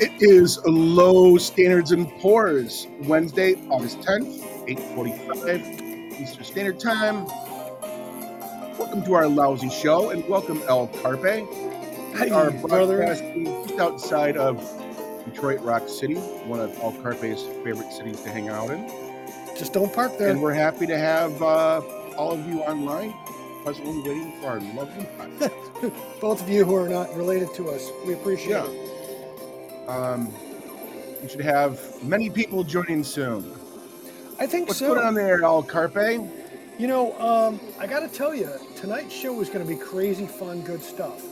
It is Low Standards and Pours, Wednesday, August 10th, 8.45 Eastern Standard Time. Welcome to our lousy show, and welcome El Carpe. Our brother. broadcasting just outside of Detroit Rock City, one of El Carpe's favorite cities to hang out in. Just don't park there. And we're happy to have uh, all of you online, presently waiting for our lovely podcast. Both of you who are not related to us, we appreciate Yeah. it. Um, we should have many people joining soon. I think What's so. going on there, El Carpe? You know, um, I got to tell you, tonight's show is going to be crazy fun, good stuff.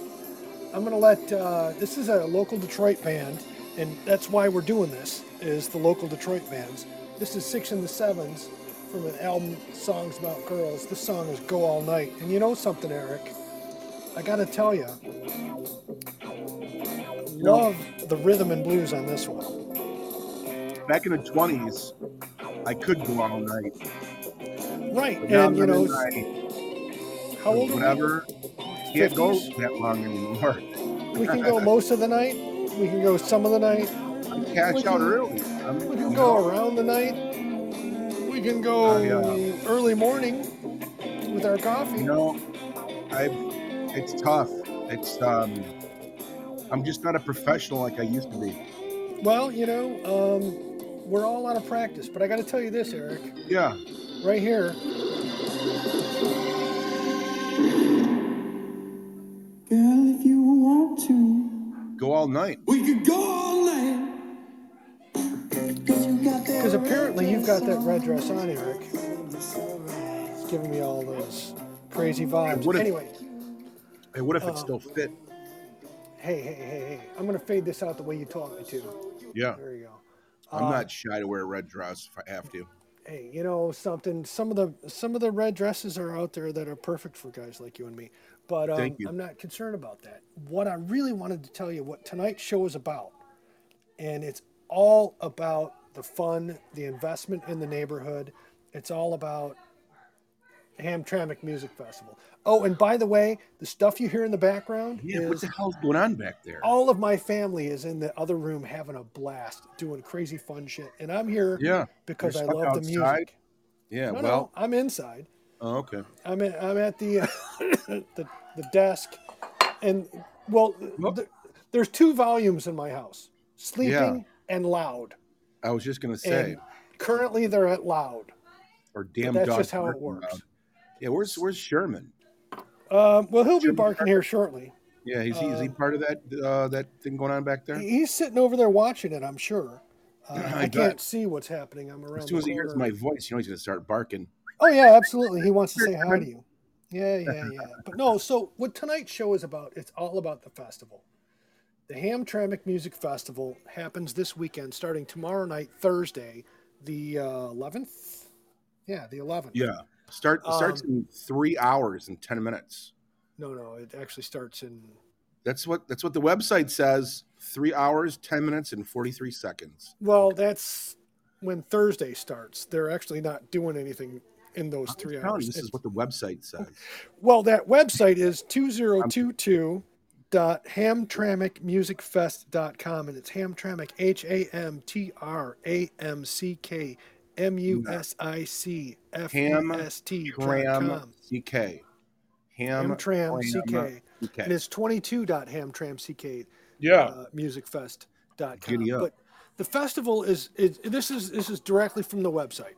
I'm going to let. Uh, this is a local Detroit band, and that's why we're doing this. Is the local Detroit bands. This is Six and the Sevens from an album, Songs About Girls. This song is Go All Night. And you know something, Eric? I got to tell you, love the rhythm and blues on this one. Back in the 20s, I could go all night. Right, But and you know, my how old are we? whatever. Can't go that long anymore. We can go most of the night. We can go some of the night. I cash We out can- early. I'm, We can know, go around the night. We can go yeah. early morning with our coffee. You know, I. It's tough. It's um. I'm just not a professional like I used to be. Well, you know, um, we're all out of practice. But I got to tell you this, Eric, Yeah. right here. Girl, if you want to, Go all night. we could go all night. Because apparently you've got that red dress on, Eric. It's giving me all those crazy vibes. what if- Anyway, Hey, what if it Uh, still fit? Hey, hey, hey, hey. I'm going to fade this out the way you taught me to. Yeah. There you go. I'm Uh, not shy to wear a red dress if I have to. hey, you know something? Some of the some of the red dresses are out there that are perfect for guys like you and me. But um, I'm not concerned about that. What I really wanted to tell you, what tonight's show is about, and it's all about the fun, the investment in the neighborhood. It's all about Hamtramck Music Festival. Oh, and by the way, the stuff you hear in the background Yeah. What the hell's going on back there? all of my family is in the other room having a blast, doing crazy fun shit, and I'm here Yeah. because I love the music. Yeah. No, well. no, I'm inside. Oh, okay. I'm at, I'm at the, the the desk, and well, Well- th- there's two volumes in my house: sleeping Yeah. and loud. I was just gonna say, And currently, they're at loud. or damn that's just how it works. loud. Yeah. Where's Where's Sherman? Um, well, he'll be barking here shortly. Yeah. Is he is he Uh, part of that uh, that thing going on back there? He's sitting over there watching it. I'm sure. Uh, I I, can't see what's happening. I'm around. As soon as he hears my voice, you know he's gonna start barking. Oh yeah, absolutely. He wants to say hi to you. Yeah, yeah, yeah. But no, so what tonight's show is about, it's all about the festival. The Hamtramck Music Festival happens this weekend, starting tomorrow night, Thursday, the uh, 11th. Yeah, the 11th. Yeah. Start starts Um, in three hours and ten minutes. No, no, it actually starts in. That's what that's what the website says. Three hours, ten minutes, and forty three seconds. Well, that's when Thursday starts. They're actually not doing anything in those I'm three hours. you, This is what the website says. Well, that website is two zero two two dot 2022.hamtramckmusicfest.com and it's Hamtramck H A M T R A M C K M U S I C F E S T Tram com. CK. Ham Hamtram CK. And it's 22.hamtramck Yeah. uh, musicfest.com. But the festival is, is this is this is directly from the website.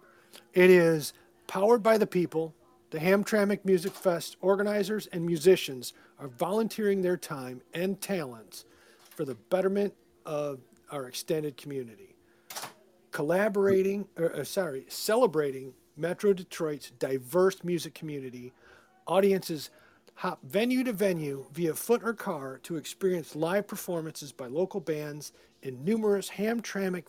It is powered by the people. The Hamtramck Music Fest organizers and musicians are volunteering their time and talents for the betterment of our extended community. Collaborating, or, uh, sorry, celebrating Metro Detroit's diverse music community, audiences hop venue to venue via foot or car to experience live performances by local bands and numerous Hamtramck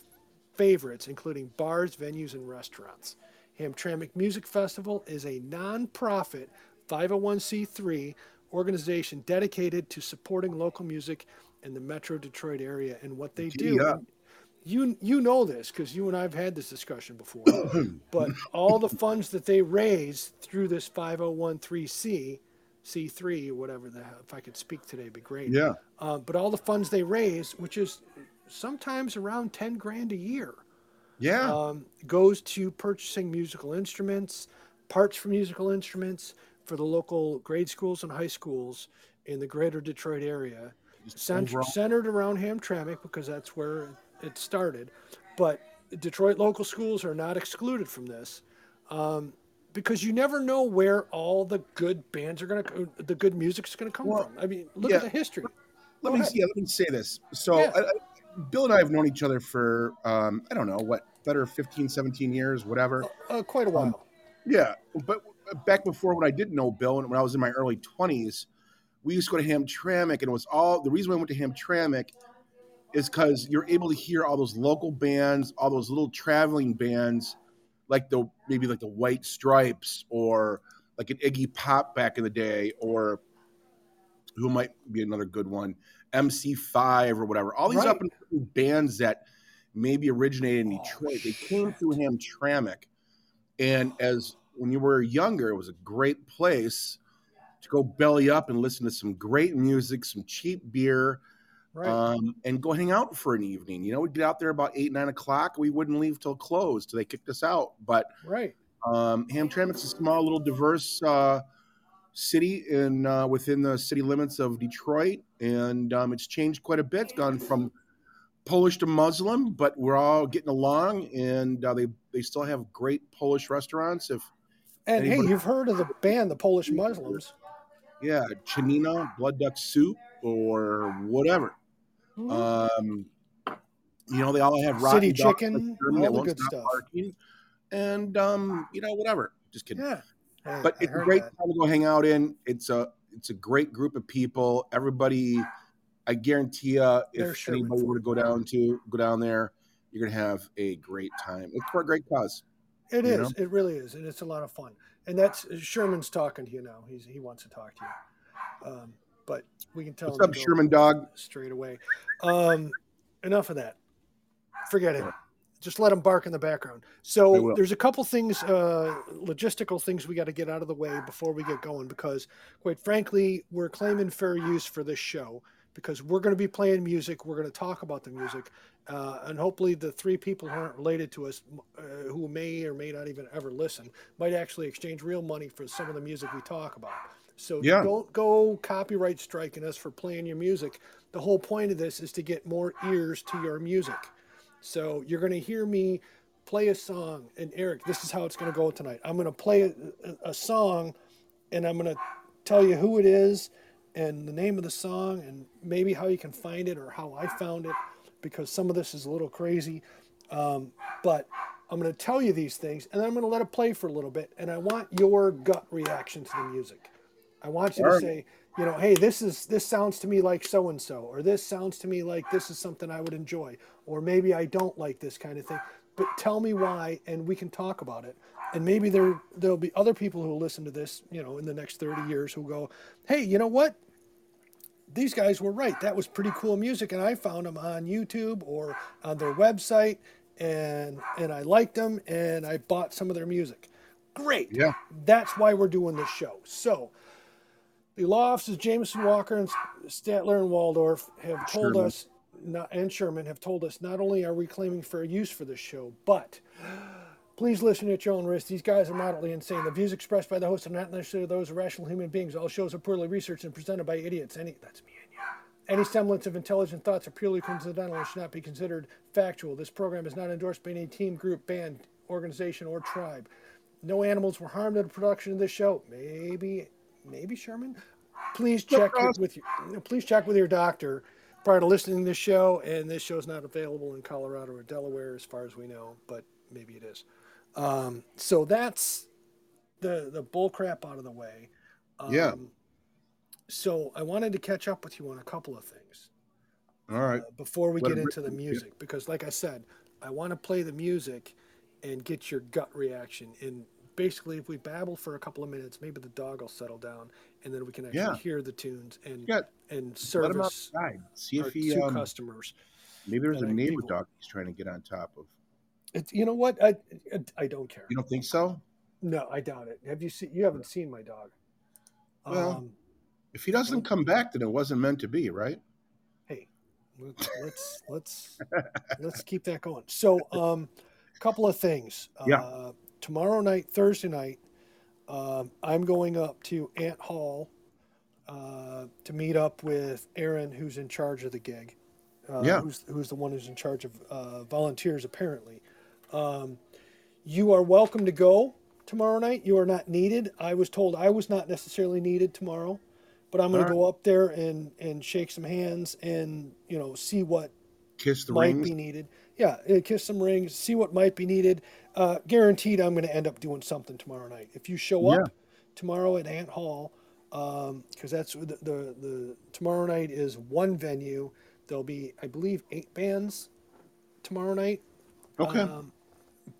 favorites, including bars, venues, and restaurants. Hamtramck Music Festival is a non-profit 501c3 organization dedicated to supporting local music in the Metro Detroit area. And what they do. You you know this because you and I've had this discussion before. but all the funds that they raise through this 501c C3 whatever the hell, if I could speak today, it'd be great. Yeah. Uh, but all the funds they raise, which is sometimes around 10 grand a year Yeah. um, goes to purchasing musical instruments, parts for musical instruments for the local grade schools and high schools in the greater Detroit area, cent- centered around Hamtramck because that's where it started. But Detroit local schools are not excluded from this um, because you never know where all the good bands are going to, the good music's going to come Well, from. I mean, look yeah. at the history. let Go me yeah, let me say this. So Yeah. I, I, Bill and I have known each other for um, I don't know what better 15, 17 years, whatever. Uh, quite a while. Yeah, but back before when I didn't know Bill and when I was in my early twenties, we used to go to Hamtramck, and it was all the reason we went to Hamtramck is because you're able to hear all those local bands, all those little traveling bands, like the maybe like the White Stripes or like an Iggy Pop back in the day, or who might be another good one, MC5 or whatever. All these Right. up and bands that maybe originated in Oh, Detroit, they came through Hamtramck. And as when you were younger, it was a great place to go belly up and listen to some great music, some cheap beer, Right. um, and go hang out for an evening. You know, we'd get out there about eight, nine o'clock. We wouldn't leave till close till they kicked us out. But right. um, Hamtramck's a small, little, diverse uh, city in uh, within the city limits of Detroit, and um, it's changed quite a bit. It's gone from Polish to Muslim, but we're all getting along, and uh, they they still have great Polish restaurants. If And hey, you've heard of the band, the Polish Muslims. yeah, Czarnina, blood duck soup, or whatever. Mhm. Um, you know, they all have rotten City chicken, all the good stuff. barking. and um, you know, whatever. Just kidding. Yeah. Hey, but I it's a great that. time to go hang out in. It's a it's a great group of people. Everybody, I guarantee you, if Sherman anybody were to go down to go down there, you're gonna have a great time. It's for a great cause. It is. know? It really is, and it's a lot of fun. And that's Sherman's talking to you now. He's he wants to talk to you. Um, but we can tell What's up, Sherman Dog? straight away. Um, enough of that. Forget it. Just let them bark in the background. So there's a couple things, uh, logistical things we got to get out of the way before we get going because, quite frankly, we're claiming fair use for this show because we're going to be playing music. We're going to talk about the music, uh, and hopefully the three people who aren't related to us, uh, who may or may not even ever listen, might actually exchange real money for some of the music we talk about. So Yeah. don't go copyright striking us for playing your music. The whole point of this is to get more ears to your music. So you're going to hear me play a song, and Eric, this is how it's going to go tonight. I'm going to play a, a, song, and I'm going to tell you who it is, and the name of the song, and maybe how you can find it or how I found it, because some of this is a little crazy. Um, but I'm going to tell you these things, and then I'm going to let it play for a little bit, and I want your gut reaction to the music. I want you to say, you know, hey, this is this sounds to me like so and so, or this sounds to me like this is something I would enjoy, or maybe I don't like this kind of thing. But tell me why, and we can talk about it. And maybe there there'll be other people who listen to this, you know, in the next 30 years who go, hey, you know what? These guys were right. That was pretty cool music, and I found them on YouTube or on their website, and and I liked them, and I bought some of their music. Great. Yeah. That's why we're doing this show. So, the law offices Jameson Walker and Statler and Waldorf have told Sherman. us, not, and Sherman have told us, not only are we claiming fair use for this show, but please listen at your own risk. These guys are moderately insane. The views expressed by the host are not necessarily those of rational human beings. All shows are poorly researched and presented by idiots. Any that's me and you. Any semblance of intelligent thoughts are purely coincidental and should not be considered factual. This program is not endorsed by any team, group, band, organization, or tribe. No animals were harmed in the production of this show. Maybe, maybe Sherman. Please check with, your, please check with your doctor prior to listening to this show. And this show is not available in Colorado or Delaware, as far as we know, but maybe it is. Um, so that's the the bull crap out of the way. Um, Yeah. So I wanted to catch up with you on a couple of things All right. uh, before we Let get into the music because like i said i want to play the music and get your gut reaction and basically if we babble for a couple of minutes maybe the dog will settle down and then we can actually Yeah. hear the tunes and Yeah. and service outside. See if he two um, customers maybe there's a neighbor people- dog he's trying to get on top of. it, you know what I, I i don't care You don't think so? no i doubt it have you seen you haven't seen my dog Well, um, If he doesn't come back, then it wasn't meant to be, right? hey let's let's let's, let's keep that going. So, um, a couple of things. Yeah. Uh, tomorrow night, Thursday night, um, I'm going up to Ant Hall uh, to meet up with Aaron, who's in charge of the gig. Uh, Yeah. Who's, who's the one who's in charge of uh, volunteers, apparently. Um, you are welcome to go tomorrow night. You are not needed. I was told I was not necessarily needed tomorrow, but I'm going All to go up there and, and shake some hands and, you know, see what Kiss the might be needed. Yeah, uh, kiss some rings, see what might be needed. Uh, guaranteed, I'm going to end up doing something tomorrow night. If you show Yeah. up tomorrow at Ant Hall, because that's the, the the tomorrow night is one venue. There'll be, I believe, eight bands tomorrow night, Okay. um,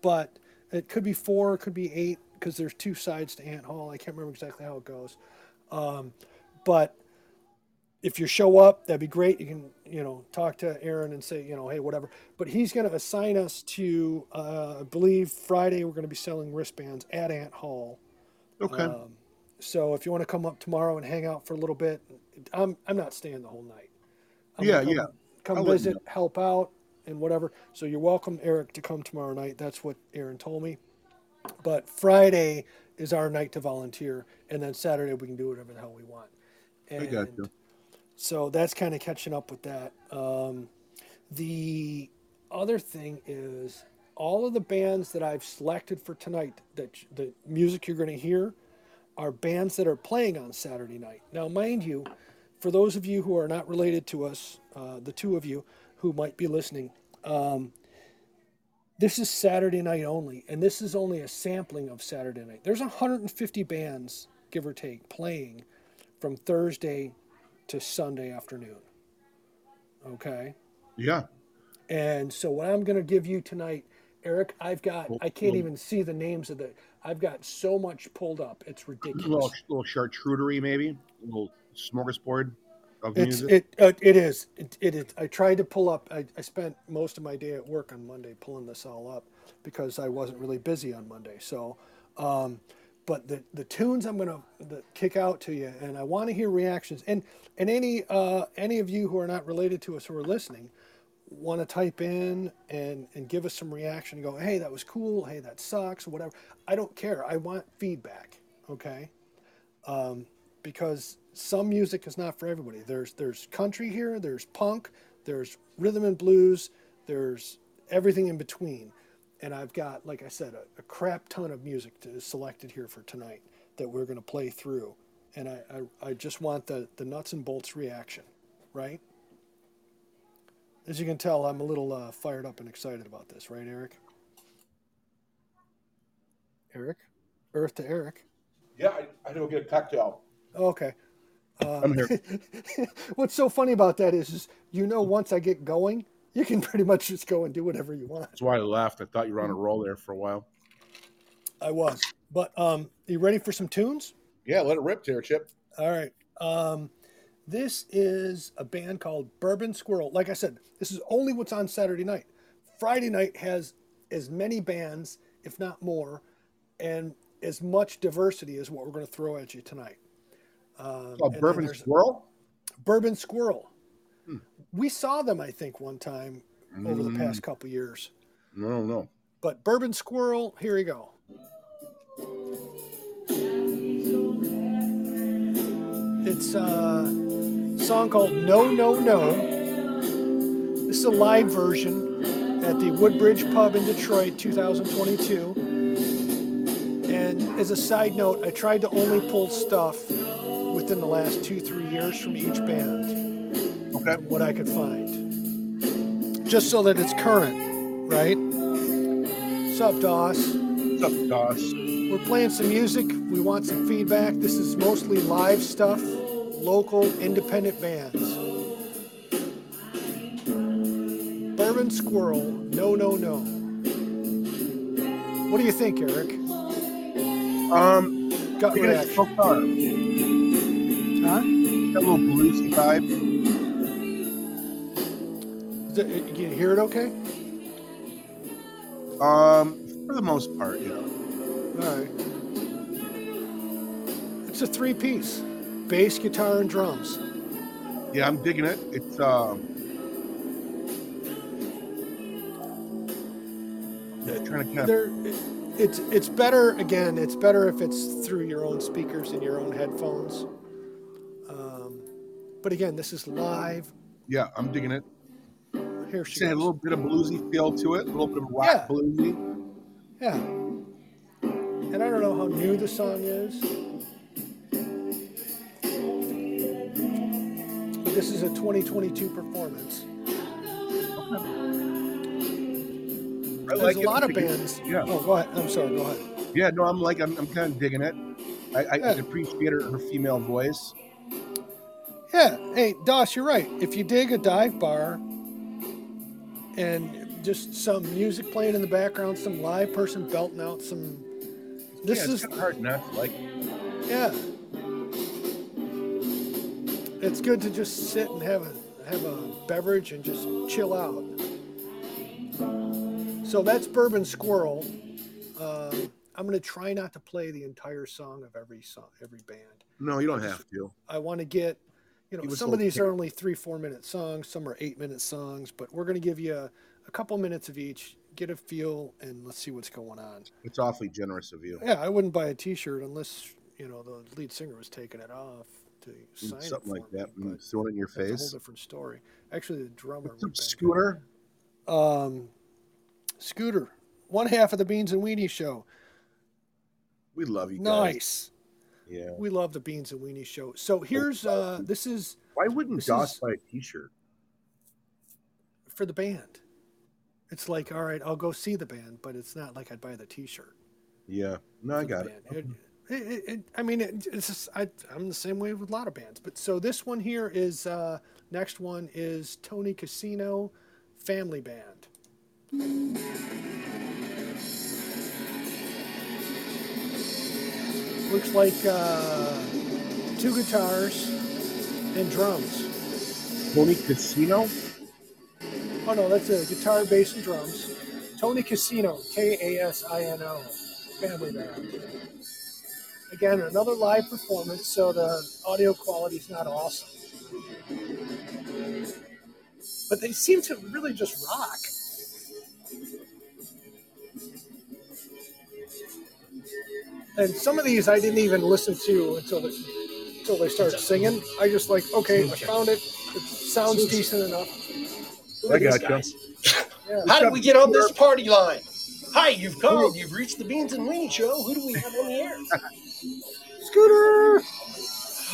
but it could be four, it could be eight, because there's two sides to Ant Hall. I can't remember exactly how it goes, um, but if you show up, that'd be great. You can, you know, talk to Aaron and say, you know, hey, whatever. But he's going to assign us to, uh, I believe Friday we're going to be selling wristbands at Ant Hall. okay. Um, so if you want to come up tomorrow and hang out for a little bit, I'm I'm not staying the whole night. I'm Yeah, come, yeah. Come I'll visit, help out, and whatever. So you're welcome, Eric, to come tomorrow night. That's what Aaron told me. But Friday is our night to volunteer, and then Saturday we can do whatever the hell we want. And I got you. So that's kind of catching up with that. Um, the other thing is all of the bands that I've selected for tonight, that the music you're going to hear, are bands that are playing on Saturday night. Now, mind you, for those of you who are not related to us, uh, the two of you who might be listening, um, this is Saturday night only, and this is only a sampling of Saturday night. There's 150 bands, give or take, playing from Thursday to Sunday afternoon. Okay. Yeah. And so what I'm going to give you tonight, Eric, I've got I can't even see the names of the I've got so much pulled up. It's A ridiculous. little, little charcuterie, maybe. A little smorgasbord of It's music. it uh, it is it, it is. I tried to pull up. I, I spent most of my day at work on Monday pulling this all up because I wasn't really busy on Monday. So, um, but the the tunes I'm gonna the, kick out to you, and I want to hear reactions. And and any uh, any of you who are not related to us who are listening want to type in and and give us some reaction and go, hey, that was cool. Hey, that sucks. Whatever. I don't care. I want feedback. Okay because some music is not for everybody. There's there's country here, there's punk, there's rhythm and blues, there's everything in between. And I've got, like I said, a, a crap ton of music to, selected here for tonight that we're going to play through. And I, I, I just want the, the nuts and bolts reaction, right? As you can tell, I'm a little uh, fired up and excited about this, right, Eric? Eric? Earth to Eric. Yeah, I, I had to get a cocktail. Okay. Uh, I'm here. What's so funny about that is, is, you know, once I get going, you can pretty much just go and do whatever you want. That's why I laughed. I thought you were on a roll there for a while. I was, but um, you ready for some tunes? Yeah, let it rip, Terror Chip. All right. Um, this is a band called Bourbon Squirrel. Like I said, this is only what's on Saturday night. Friday night has as many bands, if not more, and as much diversity as what we're going to throw at you tonight. Um, Oh, and Bourbon Squirrel? Bourbon Squirrel. We saw them, I think, one time over the Mm. past couple years. No, no. But Bourbon Squirrel, here you go. It's a song called No No No. This is a live version at the Woodbridge Pub in Detroit 2022. And as a side note, I tried to only pull stuff within the last two, three years from each band Okay. what I could find. Just so that it's current, right? What's up, Doss? What's up, Doss? We're playing some music. We want some feedback. This is mostly live stuff, local independent bands. Bourbon Squirrel, no, no, no. What do you think, Eric? Um, Gut reaction. Huh? That little bluesy vibe. Can you hear it okay? Um, for the most part, yeah. All right. It's a three piece bass, guitar, and drums. Yeah, I'm digging it. It's, um, yeah, trying to kind of. It, it's, it's better, again, it's better if it's through your own speakers and your own headphones. Um, but again, this is live. Yeah, I'm digging it. Here she had a little bit of bluesy feel to it, a little bit of rock Yeah. bluesy. Yeah. And I don't know how new the song is. But this is a 2022 performance. I There's like a it. lot of I think it- bands. Yeah. Oh, go ahead. I'm sorry. Go ahead. Yeah, no, I'm like, I'm, I'm kind of digging it. I, I Yeah. appreciate her, her female voice. Yeah. Hey, Doss, you're right. If you dig a dive bar and just some music playing in the background, some live person belting out some. This yeah, is it's kind of hard not to like. Yeah. It's good to just sit and have a have a beverage and just chill out. So that's Bourbon Squirrel. Um, I'm going to try not to play the entire song of every song, every band. No, you don't have to. I want to get, you know, some of these are only three, four minute songs. Some are eight minute songs, but we're going to give you a, a couple minutes of each. Get a feel, and let's see what's going on. It's awfully generous of you. Yeah, I wouldn't buy a T-shirt unless you know the lead singer was taking it off to sign Mm, Something like that. me, throw it in your that's a whole different story. Actually, the drummer. What's up, would back Scooter? Um, Scooter, one half of the Beans and Weenie Show. We love you guys. Nice. Yeah. We love the Beans and Weenie Show. So here's uh, this is Why wouldn't Doss buy a T-shirt? for the band. It's like, all right, I'll go see the band, but it's not like I'd buy the T-shirt. Yeah. No, I got it. It, it, it, I mean, it, it's just, I, I'm the same way with a lot of bands. But so this one here is uh, next one is Tony Kasino Family Band. Looks like uh, two guitars and drums. Tony Kasino. Oh no, that's a guitar, bass, and drums. Tony Kasino, K A S I N O, family band. Again, another live performance, so the audio quality is not awesome. But they seem to really just rock. And some of these I didn't even listen to until the, until they started singing. I just like, okay, I found it. It sounds decent enough. I got you. Yeah. How did we get on this party line? Hi, you've called. You've reached the Beans and Weenie Show. Who do we have on the air? Scooter!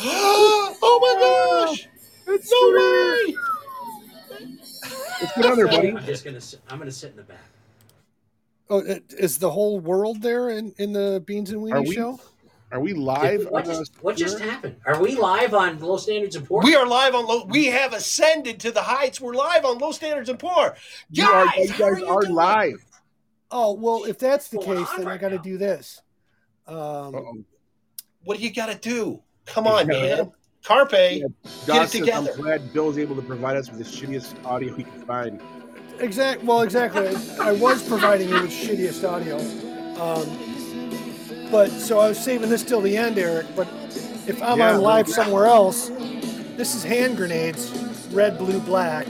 oh my gosh! It's No Scooter! way! Let's get on there, buddy. I'm just gonna. sit- I'm gonna sit in the back. Oh, it- is the whole world there in, in the Beans and Weenie we- show? Are we live? what, on just, what just happened? Are we live on Low Standards and Poor? We are live on low. We have ascended to the heights. We're live on Low Standards and Poor. You are, Guys, you how guys you are doing? live. Oh, well, if that's the case, on then I got to do this. Um, What do you got to do? Come on, man. Carpe. Yeah. Doss says, together. I'm glad Bill's able to provide us with the shittiest audio he can find. Exact. Well, exactly. I was providing you with shittiest audio. Um, but so I was saving this till the end, Eric. But if I'm Yeah, on live well, somewhere else, this is hand grenades, red, blue, black.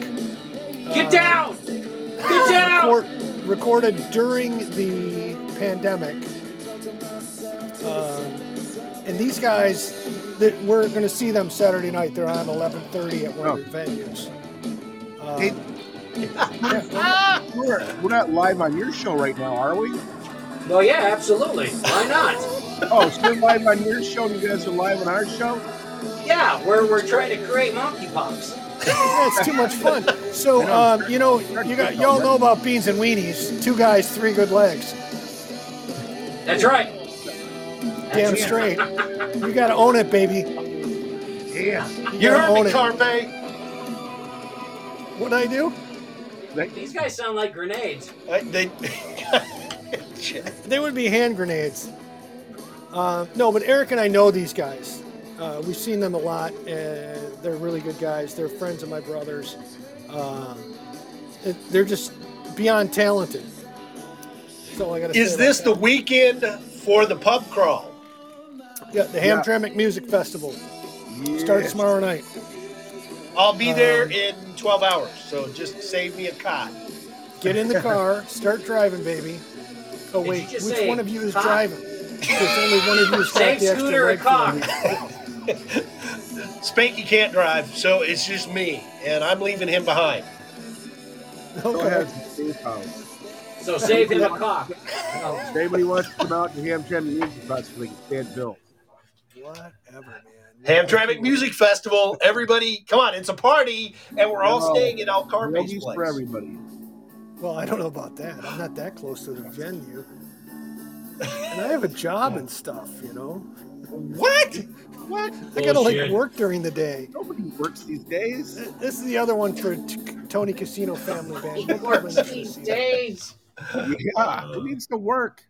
Get down! Get down! record, recorded during the pandemic. Um, and these guys, that we're going to see them Saturday night. They're on 11:30 at one of the venues. Um, Hey. Yeah, We're, we're not live on your show right now, are we? Well, yeah, absolutely. Why not? Oh, so we're live on your show you guys are live on our show? Yeah, we're we're trying to create monkeypox. yeah, it's too much fun. So, um, you know, you got y'all know about beans and weenies. Two guys, three good legs. That's right. Damn That's- straight. You got to own it, baby. Yeah. You, You gotta heard own me, it. Carpe. What'd I do? These guys sound like grenades. I, they, They would be hand grenades. Uh, no, but Eric and I know these guys. Uh, we've seen them a lot, and they're really good guys. They're friends of my brother's. Uh, they're just beyond talented. That's all I gotta is say this the weekend for the pub crawl? yeah the Hamtramck Music Festival yeah. starts tomorrow night? I'll be there Um, in 12 hours, so just save me a cot. Get in the car, start driving, baby. Oh Did wait, which say one of you is cock? driving? There's only one of you who's got Same scooter or leg cock? Spanky can't drive, so it's just me, and I'm leaving him behind. Go ahead, Steve House. So save him a cock. If anybody wants to come out to Hamtramck Music Festival, they can stand Bill. Whatever, man. Hamtramck Music Festival. Everybody, come on! It's a party, and we're all No. staying at Al Carpe's Yogi's for everybody. Well, I don't know about that. I'm not that close to the venue. And I have a job and stuff, you know. What? What? I gotta like work during the day. Nobody works these days. This is the other one for T- Tony Kasino Family Band. He We're works covering these this. days. Yeah, who needs to work?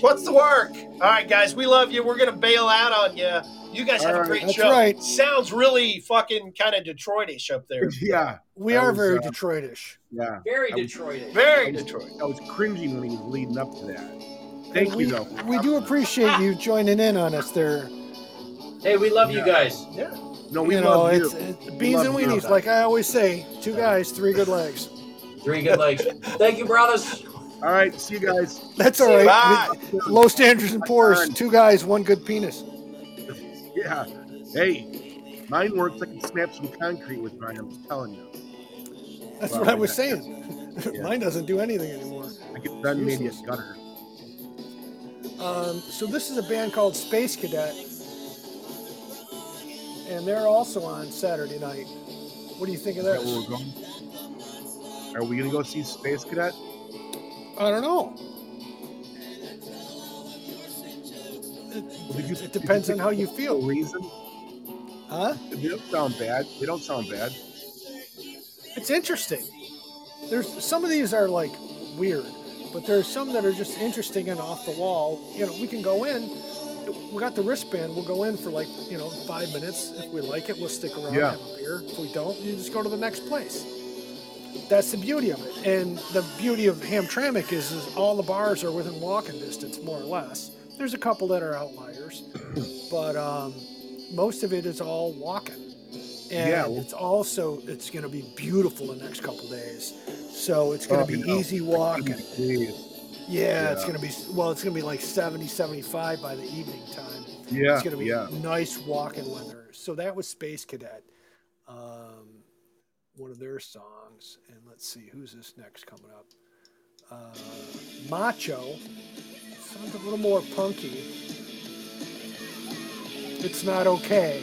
What's the work? All right, guys, we love you. We're gonna bail out on you. You guys have All a right, great that's show. right. Sounds really fucking kind of Detroitish up there. Yeah, We That are was, very uh, Detroitish. yeah. Very I was- Detroitish. Very Detroit. I was cringing when he was leading up to that. Thank we, you, though. we do appreciate you joining in on us there. Hey, we love you guys. Yeah. No, we you know, love you. it's, it's beans and love you. weenies, like I always say. Two guys, three good legs. Three good legs. Thank you, brothers. All right, see you guys. That's all right. Low standards and pours. Two guys, one good penis. Yeah. Hey, mine works. I can snap some concrete with mine. I'm just telling you. That's Well, what I was saying. Yeah. Mine doesn't do anything anymore. I could bend maybe a gutter. Um, so this is a band called Space Cadet, and they're also on Saturday night. What do you think of that where we're going? Are we gonna go see Space Cadet? I don't know. You- It depends on how you feel. Reason? Huh? They don't sound bad. They don't sound bad. It's interesting. There's some of these are like weird, but there's some that are just interesting and off the wall. You know, we can go in. We got the wristband. We'll go in for like you know five minutes. If we like it, we'll stick around Yeah. have a beer. If we don't, you just go to the next place. That's the beauty of it. And the beauty of Hamtramck is, is all the bars are within walking distance, more or less. There's a couple that are outliers, but um, most of it is all walking. And Yeah, well- it's also it's going to be beautiful the next couple days. So it's going Oh, to be easy walking. Jeez. Yeah, it's going to be well, it's going to be like 70, 75 by the evening time. Yeah, It's going to be yeah. nice walking weather. So that was Space Cadet, um, one of their songs. And let's see, who's this next coming up? Uh, Macho. Sounds a little more punky. It's not okay.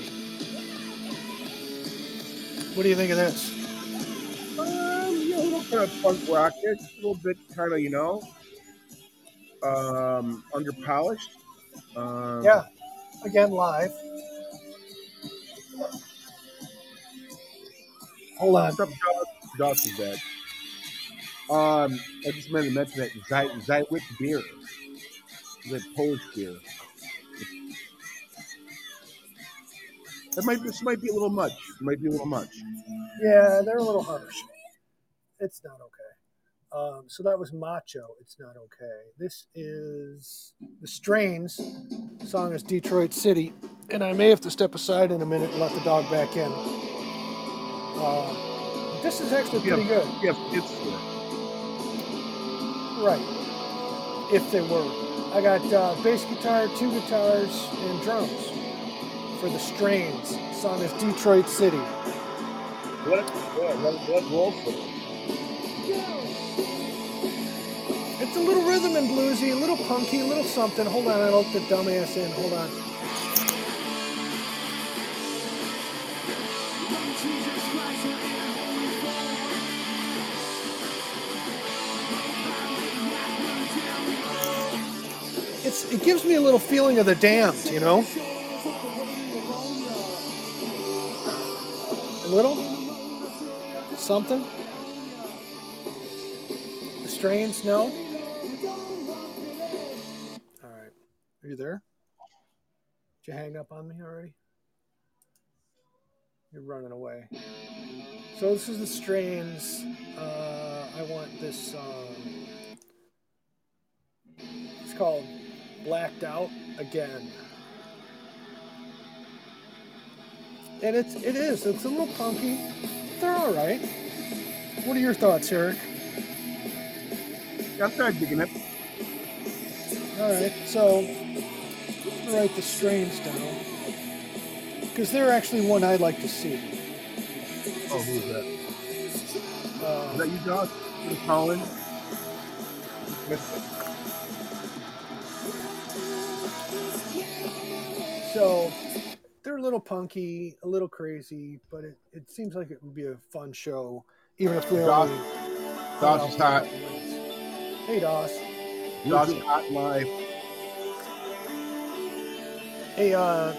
What do you think of this? Um, a little kind of punk rock. It's a little bit kind of, you know, um, under polished. Um, Yeah. Again, live. Hold on. What's up, Josh? Josh is back. Um, I just meant to mention that Zy- Zywick beer. The Polish beer. That might this might be a little much. It might be a little much. Yeah, they're a little harsh. It's not okay. Um, so that was Macho. It's not okay. This is the Strains. Song is Detroit City, and I may have to step aside in a minute and let the dog back in. Uh, this is actually Yeah. pretty good. Yeah, it's good. Right. If they were. I got uh, bass guitar, two guitars, and drums for the Strains. Song is Detroit City. It, yeah, let, it- let for. It's a little rhythm and bluesy, a little punky, a little something. Hold on, I let the dumbass in. Hold on. It's it gives me a little feeling of the damned, you know? A little? Something? The strains, no? All right. Are you there? Did you hang up on me already? You're running away. So this is the strains. Uh, I want this song. It's called Blacked Out Again. And it's it is. It's a little punky. They're all right. What are your thoughts, Eric? I'm kind digging it. All right, so write the strains down because they're actually one I'd like to see. Oh, who's that? Uh, Is that you, Josh? Colin? So they're a little punky, a little crazy, but it, it seems like it would be a fun show, even if we Doss- only. Doss is hot. Hey, Doss. Josh is hot live. Hey, uh,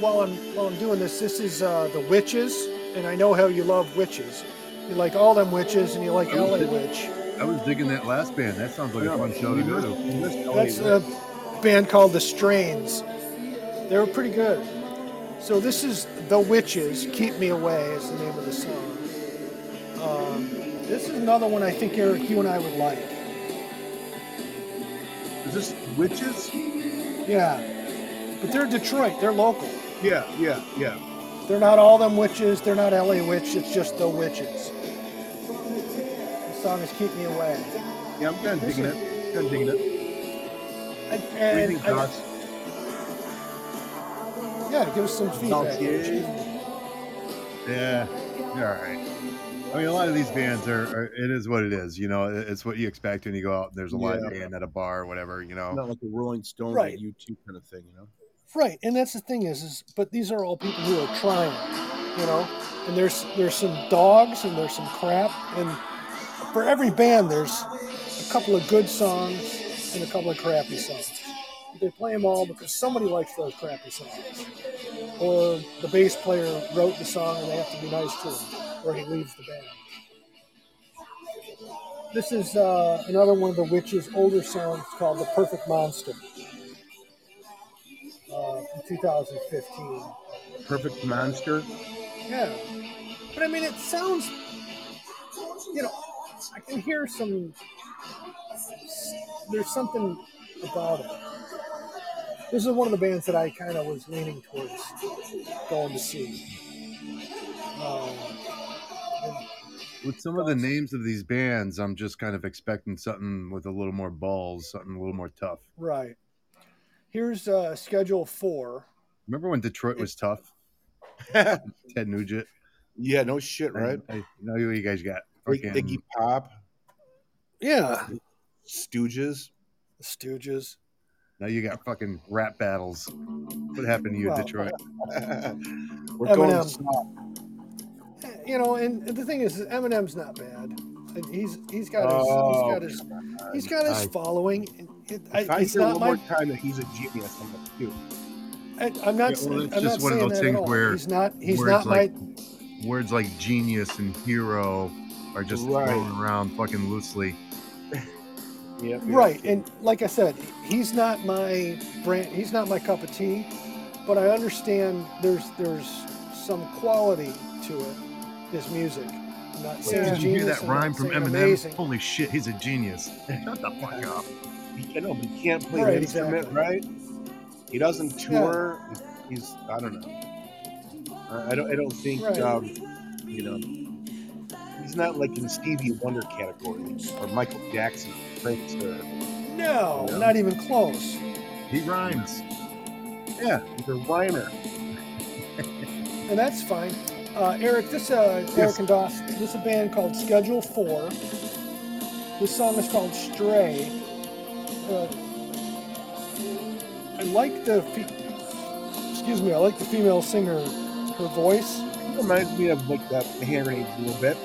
while I'm while I'm doing this, this is uh, the witches, and I know how you love witches. You like all them witches, and you like LA Witch. I was digging that last band. That sounds like a fun show to go to. That's a band called The Strains. They were pretty good. So this is The Witches, Keep Me Away is the name of the song. Um, this is another one I think Eric, you and I would like. Is this witches? Yeah. But they're Detroit, they're local. Yeah, yeah, yeah. They're not all them witches, they're not LA Witch, it's just The Witches. The song is Keep Me Away. Yeah, I'm kind of digging it. Kind of digging it. And, What do you and Josh? Yeah, give us some feedback. Yeah, you're all right. I mean, a lot of these bands are, are. It is what it is. You know, it's what you expect when you go out. and There's a live Yeah. band at a bar, or whatever. You know. Not like a Rolling Stones Right. or U2 kind of thing, you know? Right, and that's the thing is, is but these are all people who are trying, you know. And there's there's some dogs and there's some crap, and for every band there's a couple of good songs and a couple of crappy songs. They play them all because somebody likes those crappy songs, or the bass player wrote the song and they have to be nice to him, or he leaves the band. This is uh, another one of the Witches' older songs called "The Perfect Monster." uh, from 2015. Perfect Monster. Yeah, but I mean, it sounds, you know, I can hear some. There's something about it. This is one of the bands that I kind of was leaning towards going to see. Um, With some of the names of these bands, I'm just kind of expecting something with a little more balls, something a little more tough. right. Here's uh, Schedule Four. Remember when Detroit was tough? Ted Nugent. Yeah, no shit, right? I, I know who you guys got. Big Fucking- Iggy Pop, Yeah, Stooges. The Stooges. now you got fucking rap battles. What happened to you, Well, Detroit? We're going Eminem. soft. Eh, you know, and the thing is, Eminem's not bad. And He's he's got his Oh, he's got his he's got his I- following. It, If I, I it's hear not one my. more time that he's a genius, I'm like, dude. I, I'm not. Yeah, well, I'm it's not just one of those things where he's not. He's words not like- my. Words like genius and hero are just Right. thrown around fucking loosely. Yeah, Right, and like I said, he's not my brand. He's not my cup of tea, but I understand there's there's some quality to it. His music. I'm not saying Did you hear that rhyme from Eminem? Amazing. Holy shit, he's a genius. Shut the fuck up. I know, but he can't play Right, an instrument, right? He doesn't tour. He's I don't know. I I don't I don't think Right. um, you know he's not like in Stevie Wonder category or Michael Jackson, Prince, or No, Yeah. not even close. He rhymes. yeah, he's a rhymer. and that's fine. Uh, Eric, this uh, Eric and Doss, this is a band called Schedule Four. This song is called Stray. Uh, I like the, fe- excuse me, I like the female singer, her voice. He reminds me of like the hand grenades a little bit.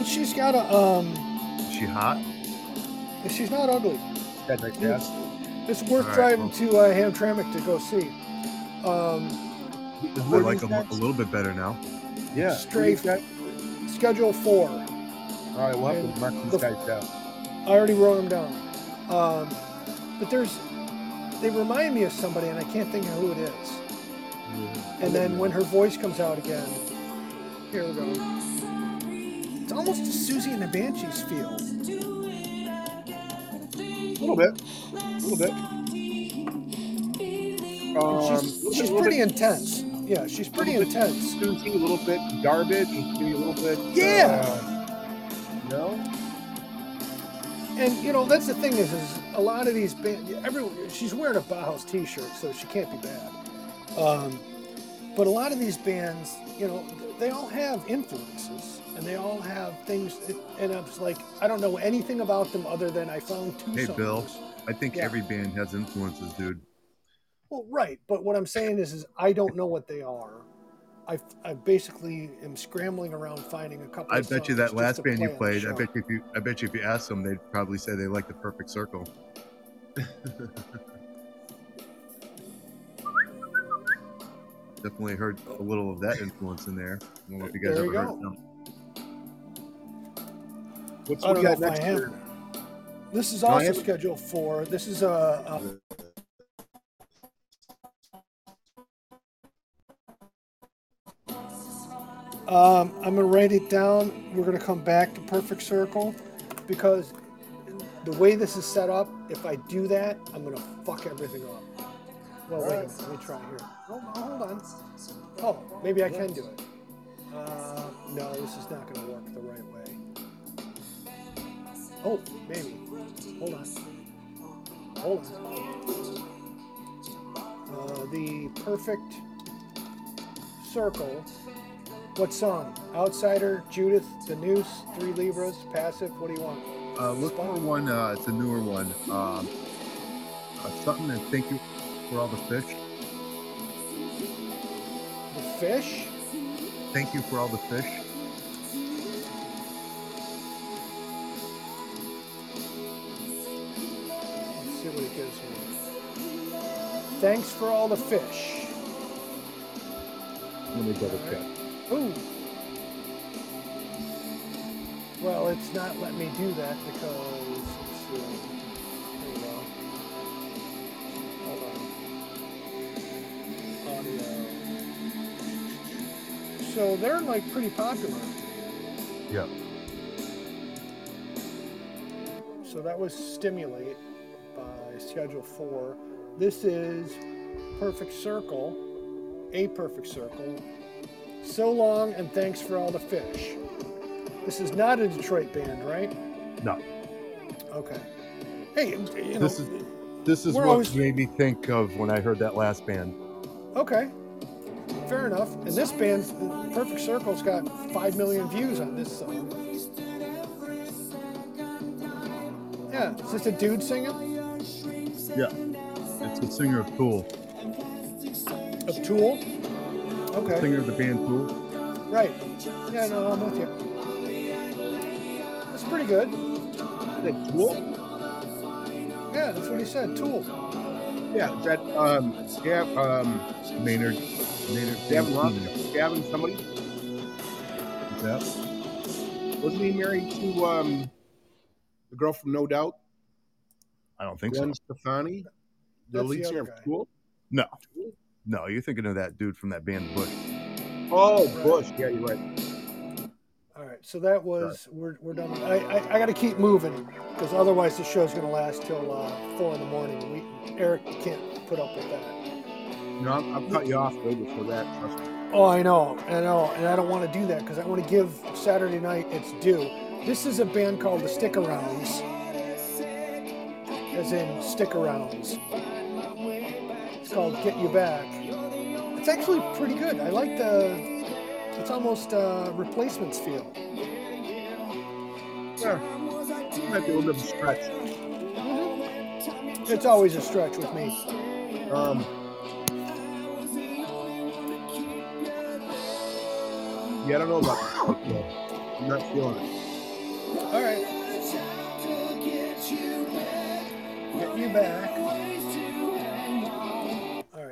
But she's got a, um, Is she hot? she's not ugly. That right there. It's worth right, driving well. to uh, Hamtramck to go see. Um, I like him a little bit better now. Yeah, Who's? Schedule Four. All right, we'll have to mark these the- guys down. I already wrote them down. Um, but there's, they remind me of somebody, and I can't think of who it is. And then when her voice comes out again, here we go. It's almost a Siouxsie and the Banshees feel. A little bit, a little bit. Um, she's she's little pretty bit intense. Yeah, she's pretty intense. Siouxsie, a little bit garbage, maybe a little bit. Yeah. Uh, you know, and you know that's the thing is, is a lot of these bands. Everyone, she's wearing a Bauhaus T-shirt, so she can't be bad. Um, but a lot of these bands, you know, they all have influences, and they all have things. And I was like, I don't know anything about them other than I found two Hey, songs. Bill. I think Yeah. every band has influences, dude. Well, right, but what I'm saying is, is I don't know what they are. I, I basically am scrambling around finding a couple. I bet you that last band you play played. I bet you if you, I bet you if you asked them, they'd probably say they like the Perfect Circle. Definitely heard a little of that influence in there. I don't know if you guys There ever heard go. them. What's I don't know if I am. year? This is also scheduled for. This is a. a um, I'm gonna write it down. We're gonna come back to Perfect Circle because the way this is set up, if I do that, I'm gonna fuck everything up. Well, wait a minute. Let me try here. Hold on. Hold on. Oh, maybe I can do it. Uh, no, this is not gonna work the right way. Oh, maybe. Hold on. Hold on. Uh, the perfect circle. What song? Outsider, Judith, The Noose, Three Libras, Passive. What do you want? Uh, look for one. Uh, it's a newer one. Um, uh, something and thank you for all the fish. The Fish. Thank you for all the fish. Thanks for all the fish. Let me double check. Ooh. Well, it's not letting me do that because let's see. There we go. Hold on. Audio. So they're like pretty popular. Yeah. So that was Stimulate by Schedule 4. This is Perfect Circle, A Perfect Circle. So long and thanks for all the fish. This is not a Detroit band, right? No. Okay. Hey, you know, This is this is what always- made me think of when I heard that last band. okay. Fair enough. And this band, Perfect Circle's got 5 million views on this song. Yeah, is this a dude singing? Yeah. It's the singer of Tool. Of Tool? Okay. The Singer of the band Tool. Right. Yeah, no, I'm with you. That's pretty good. That Tool? Yeah, that's what he said. Tool. Yeah, that um, yeah, um, Maynard. Maynard. Gavin James Gavin somebody? That? Wasn't he married to um, the girl from No Doubt, I don't think so. Gwen Stefani, the lead singer other of guy. Tool? No. No, you're thinking of that dude from that band Bush. Oh, Bush. Yeah, you're right. All right, so that was we're, we're done. I I, I got to keep moving because otherwise the show's going to last till uh, four in the morning. We Eric can't put up with that. No, I'll, I'll cut you off way before that. Trust me. Oh, I know, I know, and I don't want to do that because I want to give Saturday night its due. This is a band called the Stick Arounds, as in stick arounds. It's called Get You Back. It's actually pretty good. I like the. It's almost a replacements feel. Yeah, might be a little bit of a stretch. It's always a stretch with me. Um, yeah, I don't know about that. I'm not feeling it. All right. Get you back.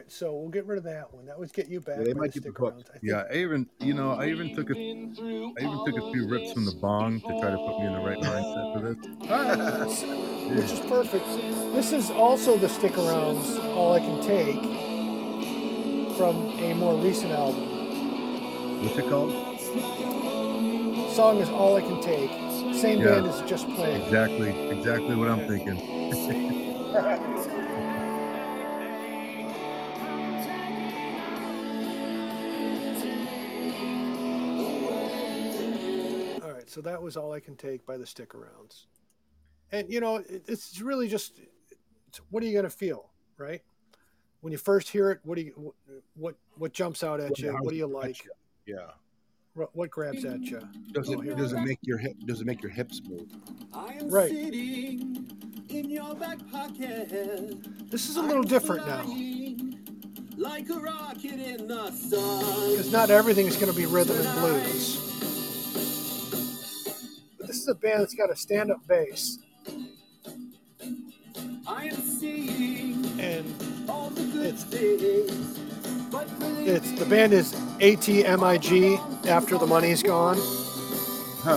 All right, so we'll get rid of that one. That was get you back. Yeah, they might the keep it stick hooked. arounds. I think- Yeah, I even you know I even took a I even took a few rips from the bong to try to put me in the right mindset for this. All right, which is perfect. This is also the stick arounds. All I can take from a more recent album. What's it called? Song is all I can take. Same Yeah. band as just playing. Exactly, exactly what I'm thinking. so that was all I can take by the stick arounds. and you know, it, it's really just it's, what are you gonna feel, right? When you first hear it, what do you what what jumps out at you? What do you like? Yeah. What, what grabs at you? Does it Oh, does it make your hip does it make your hips move? I am Right. sitting in your back pocket. This is a little different now Like a rocket in the sun. because not everything's gonna be rhythm and blues. But this is a band that's got a stand-up bass, I am seeing and all the good It's- things. But it's the band is ATMIG. After the money's gone, Huh.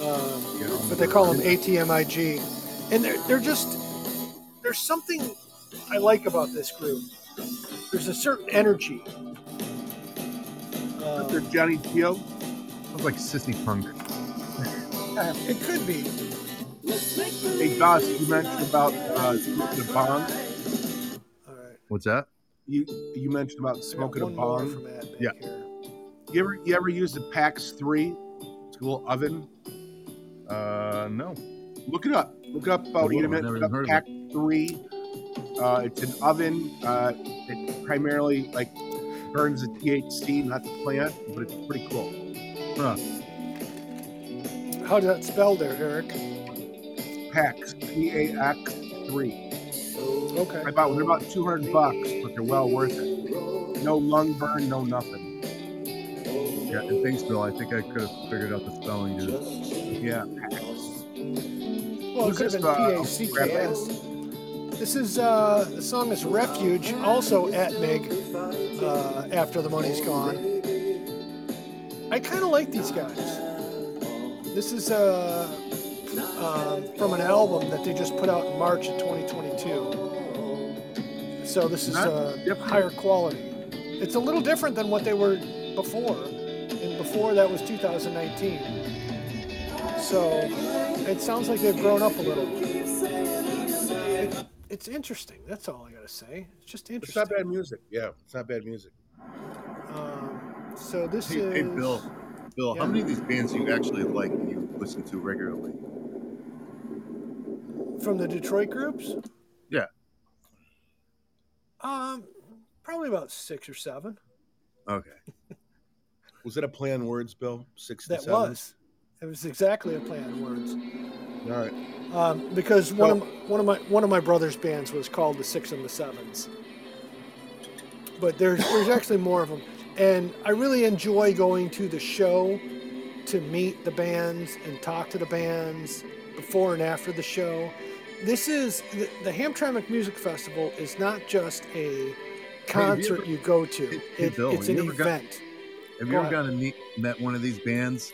um, but they call them ATMIG, and they're they're just there's something I like about this group. There's a certain energy. Uh, Mr. Johnny Tio. Sounds like sissy punk. it could be. Hey believe you mentioned about uh, smoking a bong. All right. What's that? You you mentioned about smoking a one bong. from Ed back Yeah. here. You ever you ever use the PAX three? It's a little oven. Uh, no. Look it up. Look it up about I will. eat a I've minute. never Look up even heard of PAX three. Uh, it's an oven. Uh, it primarily like burns the THC, not the plant, but it's pretty cool. Huh. How's that spelled there, Eric? PAX P A X three. Okay. I bought they're about two hundred bucks, but they're well worth it. No lung burn, no nothing. Yeah, and thanks, Bill. I think I could have figured out the spelling. Dude. Yeah, PAX. Well, it could have this, been uh, P A C K S. This is uh, the song is Refuge, also at Mig. Uh, after the money's gone. I kind of like these guys. This is uh, um, from an album that they just put out in March of 2022. So this is uh, higher quality. It's a little different than what they were before, and before that was 2019. So it sounds like they've grown up a little. It, it's interesting. That's all I gotta say. It's just interesting. It's not bad music. Yeah, it's not bad music. So this Hey, is hey, Bill. Bill, Yeah. how many of these bands do you actually like and you listen to regularly? from the Detroit groups. Yeah. Um, probably about six or seven. Okay. Was it a play on words, Bill? Six That seven? was. It was exactly a play on words. All right. Um, because one of my, one of my one of my brother's bands was called the Six and the Sevens. But there's there's actually more of them, and I really enjoy going to the show to meet the bands and talk to the bands before and after the show. This is the, the Hamtramck Music Festival is not just a concert ever- you go to. Hey, hey, It- Bill, it's an you ever got- event. Have Go you ever gone and meet, met one of these bands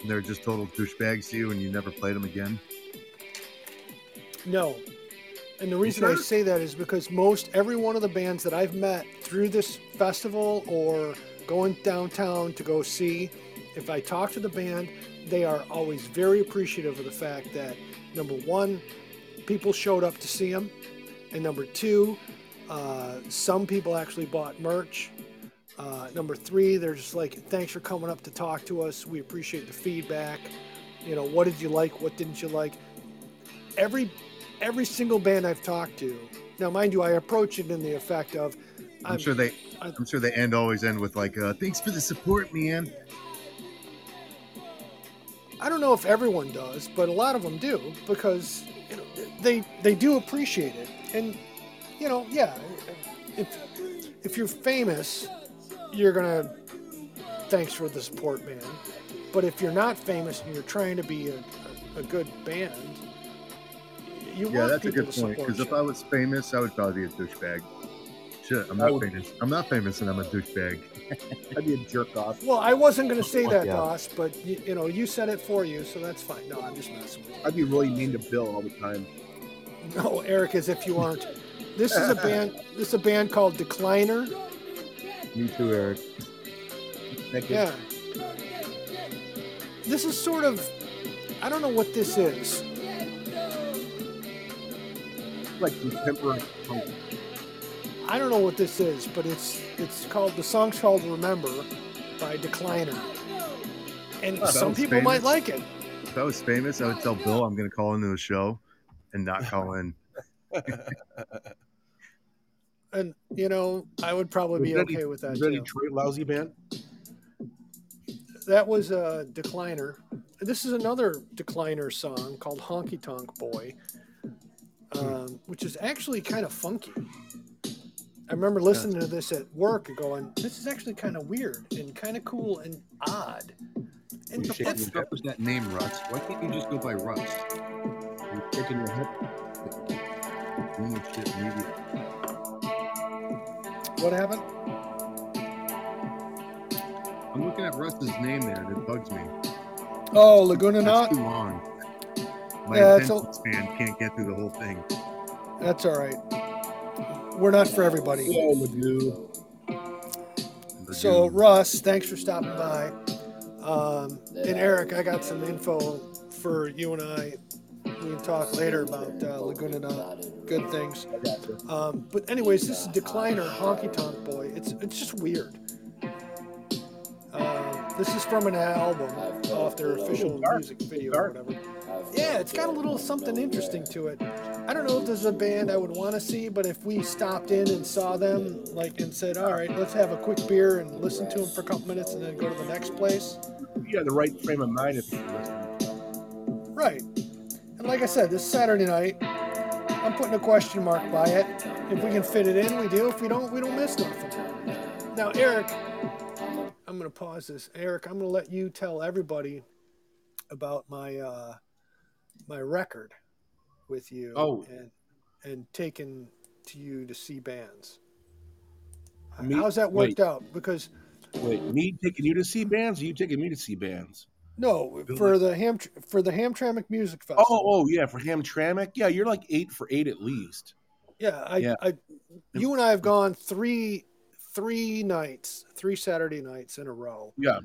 and they're just total douchebags to you and you never played them again? No. And the reason I say that is because most every one of the bands that I've met through this festival or going downtown to go see, if I talk to the band, they are always very appreciative of the fact that number one, people showed up to see them, and number two, uh, some people actually bought merch. Uh, number three, they're just like, thanks for coming up to talk to us. We appreciate the feedback. You know, what did you like? What didn't you like? Every every single band I've talked to. Now, mind you, I approach it in the effect of, I'm, sure they I- I'm sure they end always end with like uh, thanks for the support, man. I don't know if everyone does, but a lot of them do because you know, they they do appreciate it. And you know, yeah, if if you're famous, you're gonna thanks for the support, man. But if you're not famous and you're trying to be a, a, a good band, you Yeah, want that's a good point. Because if. I was famous, I would probably be a douchebag. Shit, I'm not would- famous. I'm not famous, and I'm a douchebag. I'd be a jerk off. well, I wasn't gonna say that, Yeah. Doss, but you, you know, you said it for you, so that's fine. No, I'm just messing with you. I'd be really mean to Bill all the time. No, Eric, as if you aren't. This is a band. This is a band called Decliner. Me too, Eric. Thank you. Yeah. This is sort of. I don't know what this is. Like contemporary punk. I don't know what this is, but it's it's called the song's called "Remember" by Decliner, and Oh, some was people might like it. if I was famous, I would tell Bill I'm going to call into the show and not call in. And you know, I would probably be Was that okay a- with that Was that. Detroit lousy band? That was a decliner. This is another decliner song called Honky Tonk Boy, um, which is actually kind of funky. I remember listening to this at work and going, "This is actually kind of weird and kind of cool and odd." And You shaking your What was that name, Rust? Why can't you just go by Rust? You shaking your media. what happened? I'm looking at Rust's name there, and it bugs me. Oh, Laguna That's Knot. too long. My Yeah, it's attention span can't get through the whole thing. That's all right. We're not for everybody. Magoo. So, Russ, thanks for stopping by. Um, and Eric, I got some info for you and I. We can talk later about uh, Laguna Knot, good things. I got you. Um, but anyways, this is Decliner Honky Tonk Boy. It's it's just weird. Uh, this is from an album off their official music video or whatever. Yeah, it's got a little something interesting to it. I don't know if this is a band I would want to see, but if we stopped in and saw them, like, and said, "All right, let's have a quick beer and listen to them for a couple minutes, and then go to the next place," You had the right frame of mind if you right? And like I said, this Saturday night, I'm putting a question mark by it. If we can fit it in, we do. If we don't, we don't miss nothing. Now, Eric, I'm going to pause this. Eric, I'm going to let you tell everybody about my uh, my record with you Oh. and and taking to you to see bands. Me- How's that worked out? Because Wait, me taking you to see bands, or you taking me to see bands? no, for the Ham for the Hamtramck Music Festival. Oh, oh yeah, for Hamtramck. Yeah, you're like eight for eight at least. Yeah, I, Yeah. I, you and I have gone three, three nights, three Saturday nights in a row, Yeah,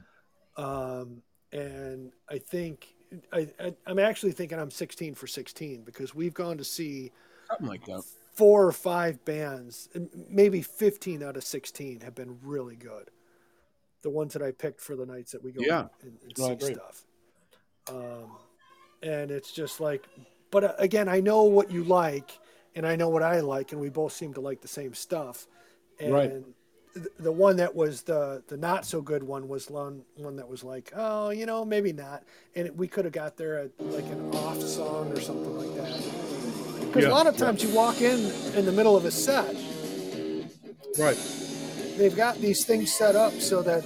um, and I think I, I, I'm actually thinking I'm 16 for 16 because we've gone to see something like that. four or five bands, maybe 15 out of 16 have been really good. The ones that I picked for the nights that we go Yeah. and, and No, see stuff. Um, and it's just like, but uh, again, I know what you like, and I know what I like, and we both seem to like the same stuff. And Right. Th- the one that was the the not so good one was one one that was like, oh, you know, maybe not, and it, we could have got there at like an off song or something like that. Because Yeah. a lot of times you walk in in the middle of a set, Right. they've got these things set up so that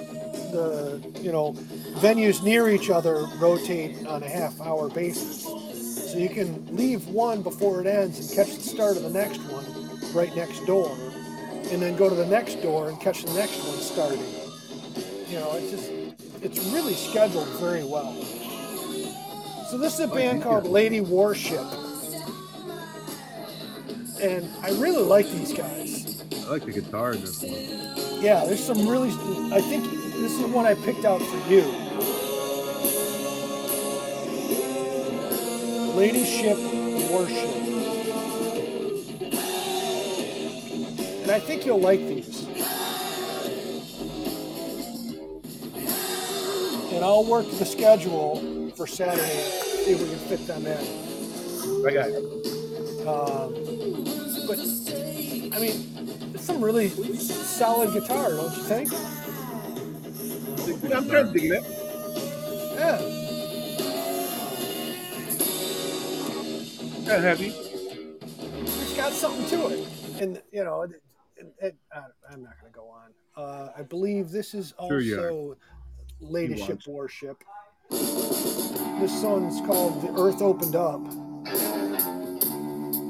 the you know venues near each other rotate on a half hour basis so you can leave one before it ends and catch the start of the next one right next door and then go to the next door and catch the next one starting you know it's just it's really scheduled very well so this is a band called lady warship and i really like these guys I like the guitar in this one. yeah, there's some really. I think this is one I picked out for you. Ladyship Warship. I think you'll like these. And I'll work the schedule for Saturday, see if we can fit them in. I got it. Um, but I mean, it's some really solid guitar, don't you think? I'm kind of digging it. Yeah. Of heavy. It's got something to it, and you know, it, I, I'm not going to go on. Uh, I believe this is Sure also Ladyship You Warship. This song's called "The Earth Opened Up."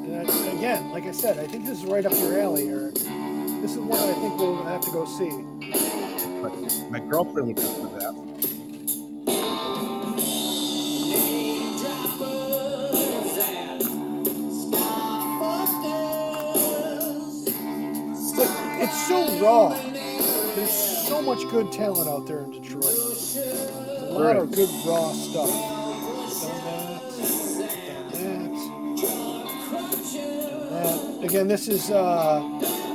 And I, again, like I said, I think this is right up your alley, Eric. This is one I think we'll have to go see. My girlfriend would listen to that. Raw. There's so much good talent out there in Detroit. A lot of good raw stuff. Done that, done that, done that. Again, this is, uh,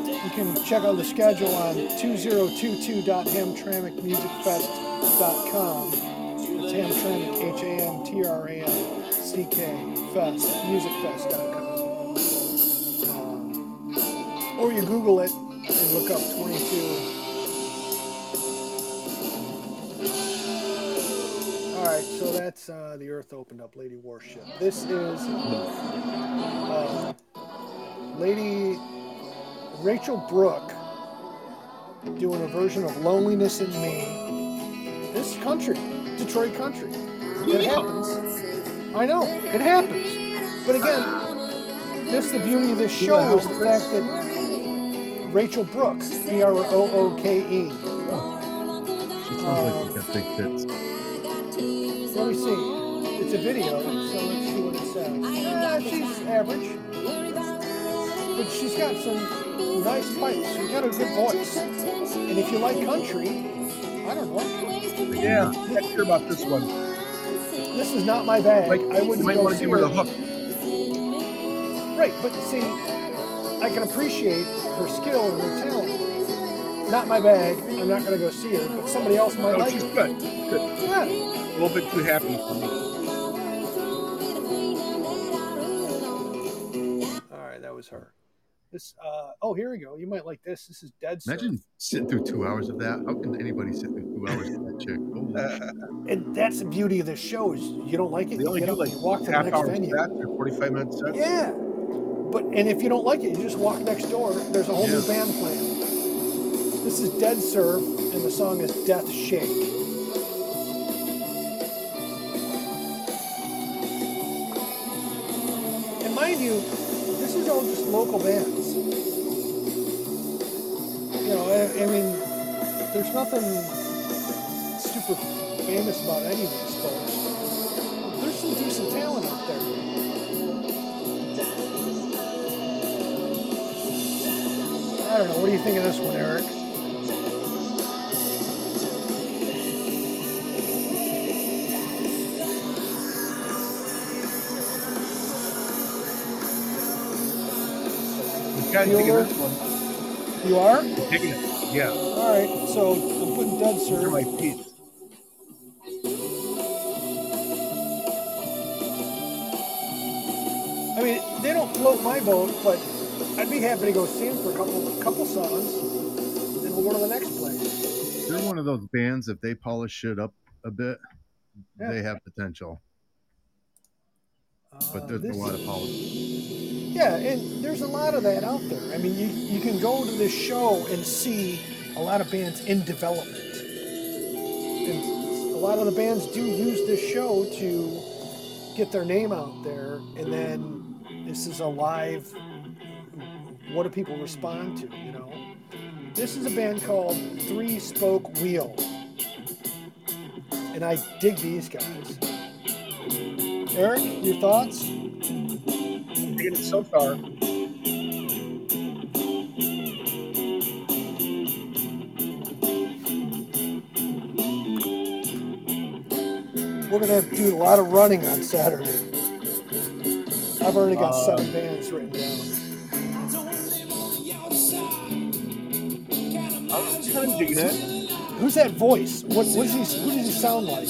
you can check out the schedule on 2022.hamtramckmusicfest.com. It's Hamtramck, H A M T R A M C K Fest, musicfest.com. Um, or you Google it look up 22. All right, so that's uh, the Earth opened up, Lady Warship. This is uh, Lady Rachel Brooke doing a version of Loneliness in Me. This country, Detroit country. It happens. I know, it happens. But again, this is the beauty of this show is the fact that Rachel Brooke, B R O O K E. She sounds like she's got big tits. Let me see. It's a video, so let's see what it says. Yeah, she's average. But she's got some nice pipes. She's got a good voice. And if you like country, I don't know. Yeah, not sure about this one. This is not my bag. Like, I wouldn't might go want to see give her the hook. Right, but see, I can appreciate her skill and her talent. Not my bag. I'm not going to go see her, but somebody else might Oh, like she's her. good. Good. Yeah. A little bit too happy for me. All right, that was her. This. Uh, oh, here we go. You might like this. This is Dead Surf. Imagine sitting through two hours of that. How can anybody sit through two hours of that chick? And that's the beauty of this show is you don't like it, They you only do up like you walk to the half next venue. sets or 45 minute sets. Yeah. But and if you don't like it, you just walk next door. There's a whole new band playing. This is Dead Surf, and the song is Death Shake. And mind you, this is all just local bands. You know, I, I mean, there's nothing super famous about any of these folks. There's some decent talent out there. I don't know. What do you think of this one, Eric? I'm kind of this one. You are? Digging it. Yeah. All right. So I'm putting Dead These are my feet. I mean, they don't float my boat, but I'd be happy to go see them for a couple couple songs, and we'll go to the next place. They're one of those bands. If they polish shit up a bit, Yeah. they have potential. But Uh, there's this- a lot of polish. Yeah, and there's a lot of that out there. I mean, you, you can go to this show and see a lot of bands in development. And a lot of the bands do use this show to get their name out there, and then this is a live. What do people respond to? You know, this is a band called Three Spoke Wheel, and I dig these guys. Eric, your thoughts? I Digging it so far. We're gonna have to do a lot of running on Saturday. I've already got Uh, seven bands written down. I'm kind of digging it. Who's that voice? What, what is he? Who does he sound like?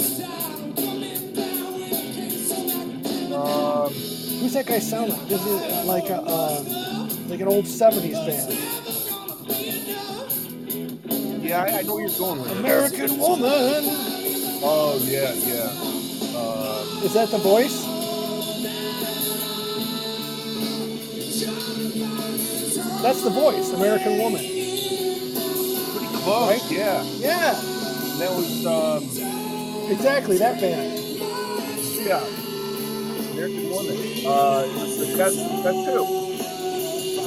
Um, Who's that guy sound like? Is uh, like a uh, like an old '70s band. yeah, I, I know where you're going with it. American Woman. Oh, yeah, yeah. Um, Is that the voice? That's the voice, American Woman. Close. Right? Yeah. Yeah, that was, um, exactly that band. yeah. American Woman. Uh, that's, that's two.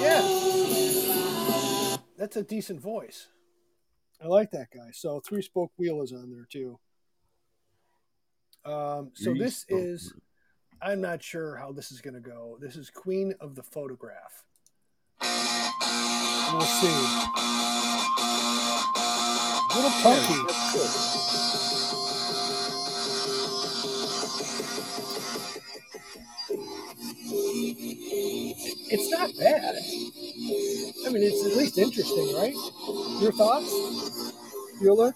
Yeah. That's a decent voice. I like that guy. So three spoke wheel is on there too. Um, so this is I'm not sure how this is gonna go. This is Queen of the Photograph. We'll see. Little punky. It's not bad. I mean, it's at least interesting, right? Your thoughts, Bueller?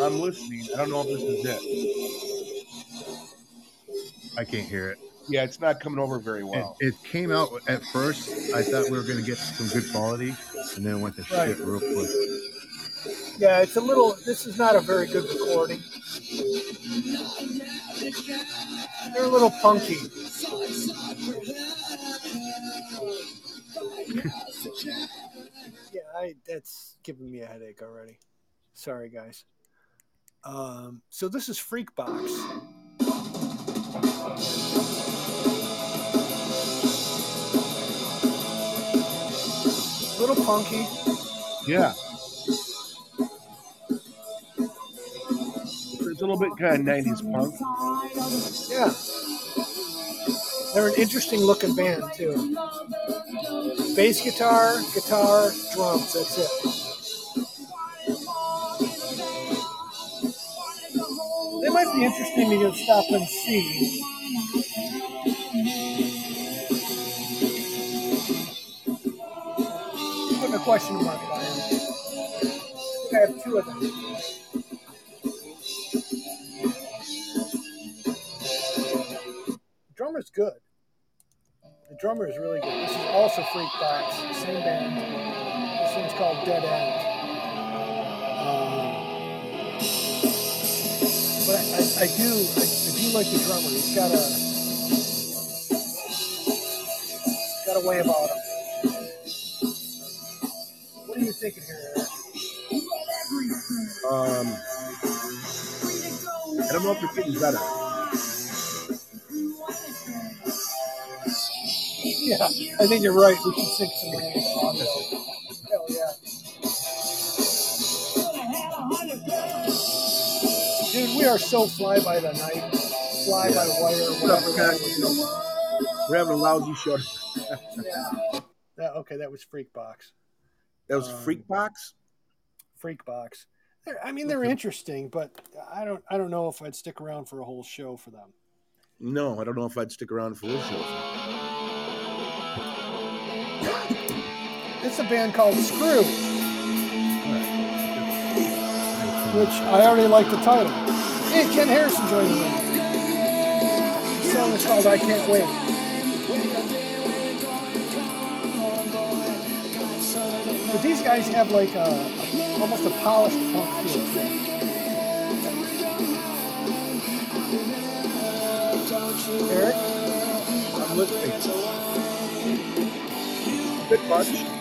I'm listening. I don't know if this is it. I can't hear it. Yeah, it's not coming over very It, well. it came out at first. I thought we were going to get some good quality, and then it went to Right. shit real quick. Yeah, it's a little. This is not a very good recording. They're a little punky. yeah, I, that's giving me a headache already. Sorry, guys. Um, so this is Freak Box. Little punky. Yeah. A little bit kind of 90s punk. Yeah. They're an interesting looking band too. Bass guitar, guitar, drums, that's it. They might be interesting to go stop and see. Putting a question mark by them. I have two of them. Drummer's good. The drummer is really good. This is also Freak Box, same band. This one's called Dead End. Um, but I, I, I do, I, I do like the drummer. He's got a, got a way about him. What are you thinking here? Um, I don't know if they're getting better. Yeah, I think you're right. We should sing some Randy Audio. Hell yeah. Dude, we are so fly by the night, fly by wire, whatever that was. We're having a lousy show. Yeah. That, okay, that was Freak Box. That was Um, Freak Box. Freak Box. They're, I mean, they're interesting, but I don't. I don't know if I'd stick around for a whole show for them. No, I don't know if I'd stick around for this show. It's a band called Screw, which I already like the title. Hey, Ken Harrison joined the band. The song is called "I Can't Wait." But these guys have like a, almost a polished punk feel. Eric, I'm listening. Bit much.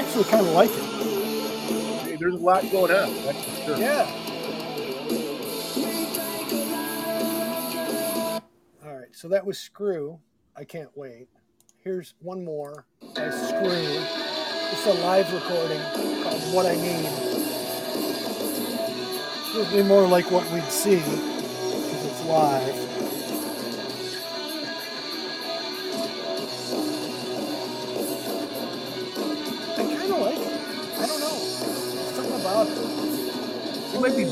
Actually kind of like it. Hey, there's a lot going on. That's for sure. Yeah. All right, so that was Screw. I can't wait. Here's one more by Screw. It's a live recording called What I Need. It'll be more like what we'd see because it's live.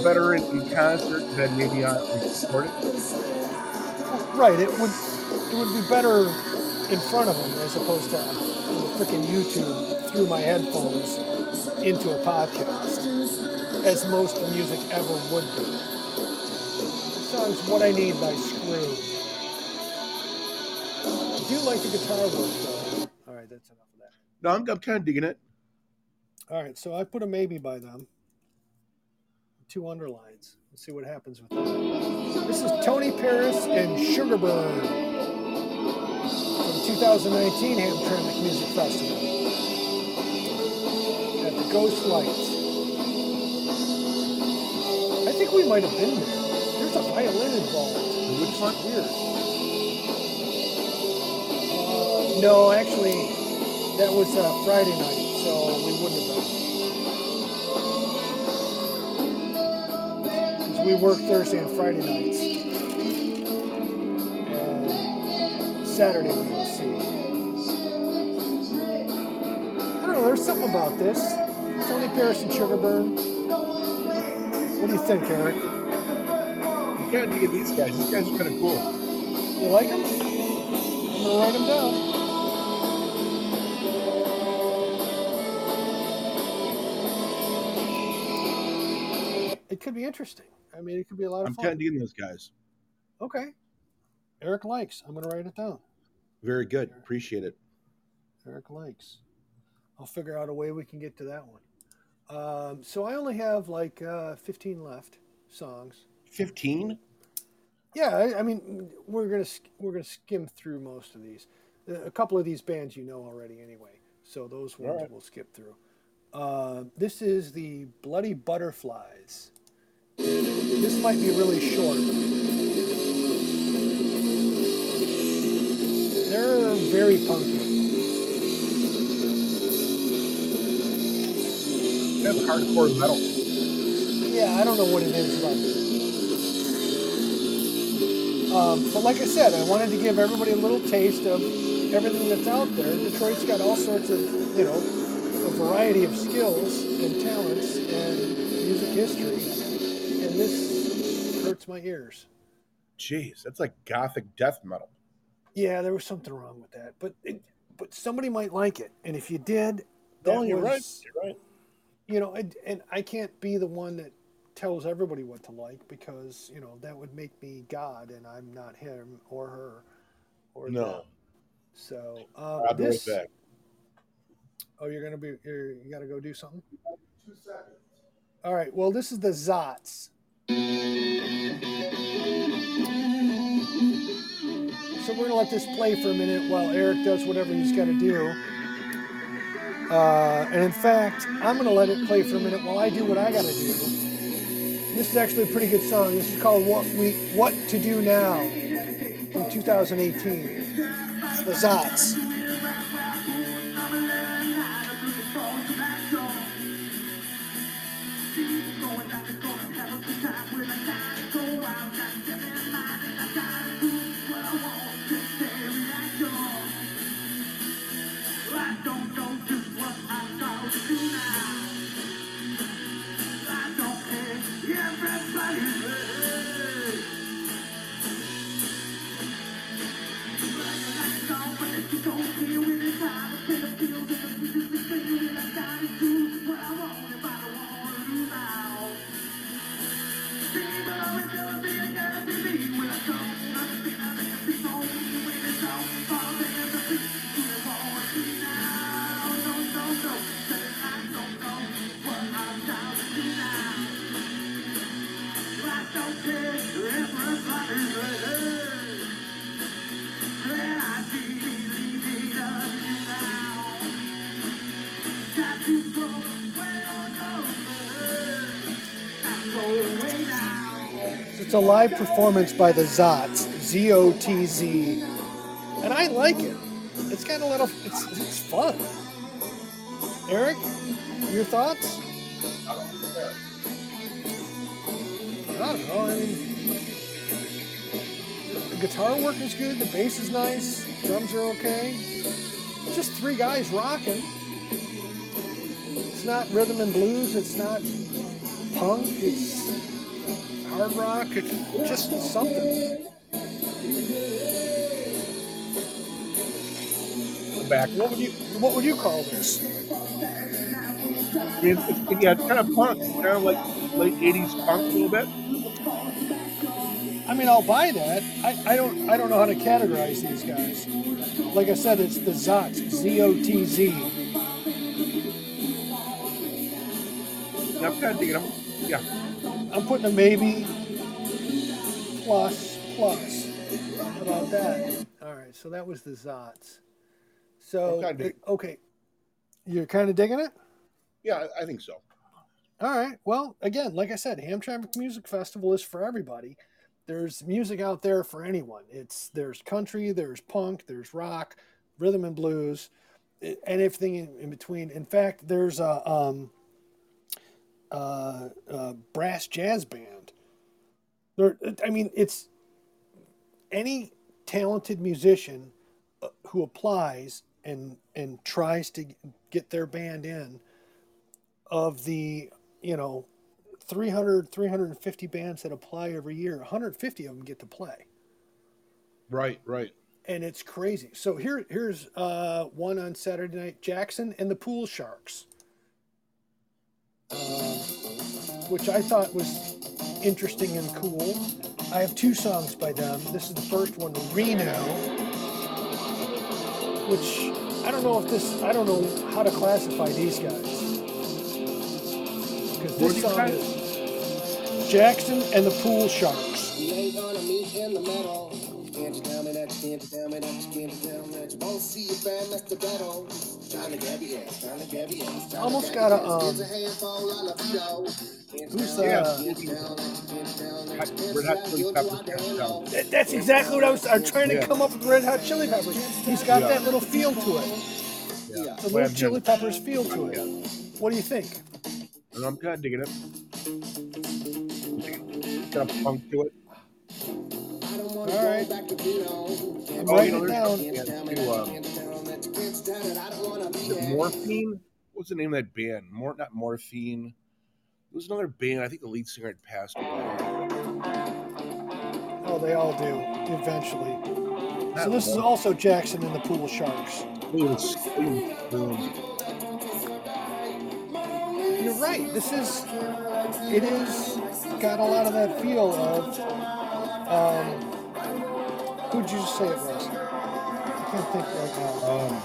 Better in, in concert than maybe on recorded. Right. It would it would be better in front of them as opposed to freaking YouTube through my headphones into a podcast, as most music ever would be. The song's "What I Need" by Screw. I do like the guitar work though. All right, that's enough of that. No, I'm, I'm kind of digging it. All right, so I put a maybe by them. Two underlines. Let's see what happens with that. This is Tony Paris and Sugarburn from the 2019 Hamtramck Music Festival at the Ghost Lights. I think we might have been there. There's a violin involved. Which one? Weird. Uh, no, actually, that was uh, Friday night, so we wouldn't have been. We work Thursday and Friday nights. And Saturday we'll see. I don't know. There's something about this. Tony Paris and Sugarburn. What do you think, Eric? You can't dig these guys. These guys are kind of cool. You like them? I'm gonna write them down. Could be interesting. I mean, it could be a lot of fun. I'm fun. kind of digging those guys. Okay. Eric likes. I'm gonna write it down. Very good. Appreciate it. Eric likes. I'll figure out a way we can get to that one. Um, so I only have like uh, 15 left songs. 15? Yeah, I, I mean we're gonna we're gonna skim through most of these. Uh, A couple of these bands you know already anyway, so those ones right. we'll skip through. Uh, this is the Bloody Butterflies. This might be really short. They're very punky. That's hardcore metal. Yeah, I don't know what it is about. Um, but like I said, I wanted to give everybody a little taste of everything that's out there. Detroit's got all sorts of, you know, a variety of skills and talents and music history. And this hurts my ears. Jeez, that's like gothic death metal. Yeah, there was something wrong with that. But it, but somebody might like it. And if you did, Oh, you're was, right. You're right. you know, and, and I can't be the one that tells everybody what to like because you know that would make me God, and I'm not him or her or No. them. So um, I'll be right this. back. Oh, you're gonna be. You're, you got to go do something. Two seconds. All right. Well, this is the Zotz. So we're gonna let this play for a minute while Eric does whatever he's got to do. Uh, and in fact, I'm gonna let it play for a minute while I do what I got to do. This is actually a pretty good song. This is called "What We What to Do Now" from 2018. The Zotz. Live performance by the Zotz, Z O T Z, and I like it. It's got a little. It's it's fun. Eric, your thoughts? I don't know. I mean, the guitar work is good. The bass is nice. Drums are okay. Just three guys rocking. It's not rhythm and blues. It's not punk. It's hard rock. It's just something. Back. What would you What would you call this? I mean, it's, yeah, it's kind of punk. Kind of like late 80s punk a little bit. I mean, I'll buy that. I, I don't I don't know how to categorize these guys. Like I said, it's the Zotz, Z O T Z. I'm kind of digging them. Yeah. I'm putting a maybe plus plus. How about that? All right, so that was the Zotz. So I'm kinda digging okay, you're kind of digging it. Yeah, I, think so. All right. Well, again, like I said, Hamtramck Music Festival is for everybody. There's music out there for anyone. It's there's country, there's punk, there's rock, rhythm and blues, and everything in, in between. In fact, there's a um, uh, uh, brass jazz band. There, I mean, it's any talented musician who applies and and tries to get their band in of the you know 300 350 bands that apply every year 150 of them get to play Right, right. and it's crazy so here here's uh, one on saturday night jackson and the pool sharks um, which i thought was interesting and cool. I have two songs by them. This is the first one reno which i don't know if this i don't know how to classify these guys. Because this do song guys- is jackson and the pool sharks We ain't gonna meet in the middle. Can't you tell me that you can't you tell me that you can't you tell me that you won't see your band, that's the battle. Trying to ass, trying to ass. trying Almost got a, ass. um, Here's a handful of love, yo. Can't Who's, tell uh, that you can't tell that you can't tell that you can't Red Hot tell Chili you'll do Peppers what can't they tell. know. That- That's exactly what I was. I'm trying to Yeah. come up with Red Hot Chili Peppers. He's got Yeah. that little feel to it. Yeah. The little Chili. Peppers feel to it. What do you think? I'm kind of digging it. Got a punk to it. I don't wanna All go right. back to I'm Oh, writing you know, it there's down. yeah, me too, that you um, can't tell that you can't tell that I don't wanna be Is. Morphine? What's the name of that band? More not Morphine. It was another band. I think the lead singer had passed away. Oh, they all do eventually. So That this is also Jackson and the Pool Sharks. You're right. This is. It is got a lot of that feel of. Um, who'd you say it was? I can't think right now. Um,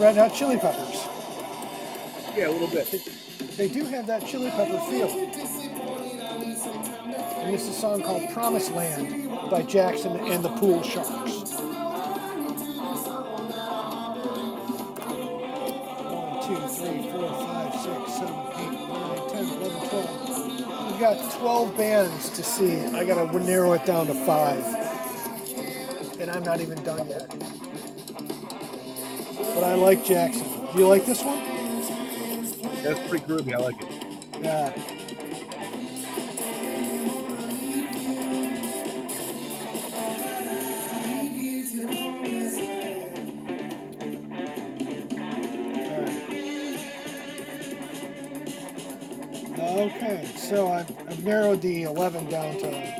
Red Hot Chili Peppers. yeah, a little bit. They do have that chili pepper feel. And this is a song called Promised Land by Jackson and the Pool Sharks. One, two, three, four, five, six, seven, eight, nine, 10, 11, 12. We've got 12 bands to see. I gotta narrow it down to five. And I'm not even done yet. But I like Jackson. Do you like this one? That's pretty groovy. I like it. Yeah. Okay, so I've, I've narrowed the 11 down to 8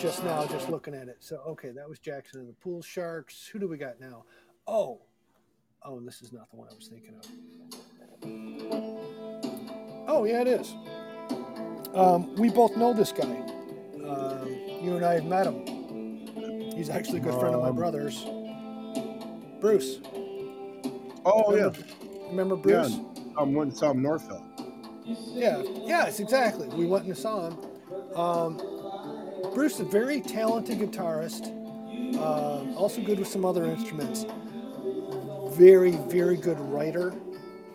just now, just looking at it. So, okay, that was Jackson and the Pool Sharks. Who do we got now? Oh, oh, this is not the one I was thinking of. Oh, yeah, it is. Um, we both know this guy. Um, you and I have met him. He's actually a good friend of my Um, brother's. Bruce. Oh yeah, Remember, remember Bruce? yeah. Um, went and saw him in Northville. Yeah, yes, exactly. We went and saw him. Um, Bruce is a very talented guitarist, um, also good with some other instruments. Very, very good writer.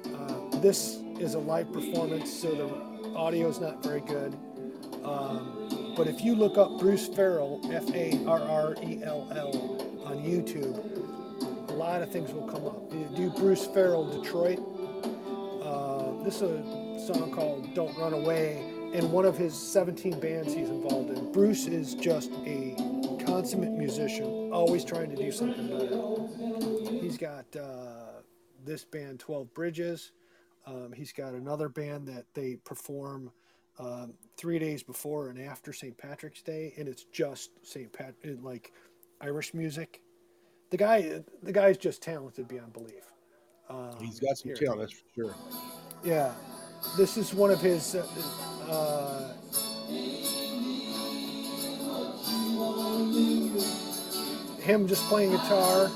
Uh, this is a live performance, so the audio is not very good. Um, but if you look up Bruce Farrell, F A R R E L L, on YouTube, a lot of things will come up. Do Bruce Farrell Detroit. Uh, this is a song called Don't Run Away, and one of his 17 bands he's involved in. Bruce is just a consummate musician, always trying to do something better. He's got uh, this band, 12 Bridges. Um, he's got another band that they perform um, three days before and after St. Patrick's Day, and it's just St. Pat, like Irish music. The guy, the guy's just talented beyond belief. Um, He's got some here. talent, that's for sure. Yeah, this is one of his. Uh, uh, him just playing guitar.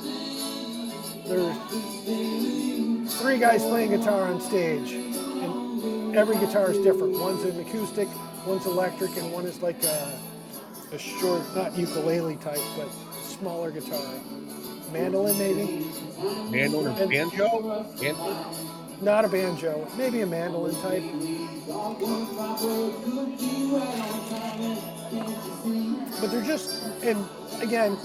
There's three guys playing guitar on stage, and every guitar is different. One's an acoustic, one's electric, and one is like a, a short, not ukulele type, but smaller guitar. Mandolin, maybe. Mandolin or And- banjo? Not a banjo, maybe a mandolin type. But they're just, and again,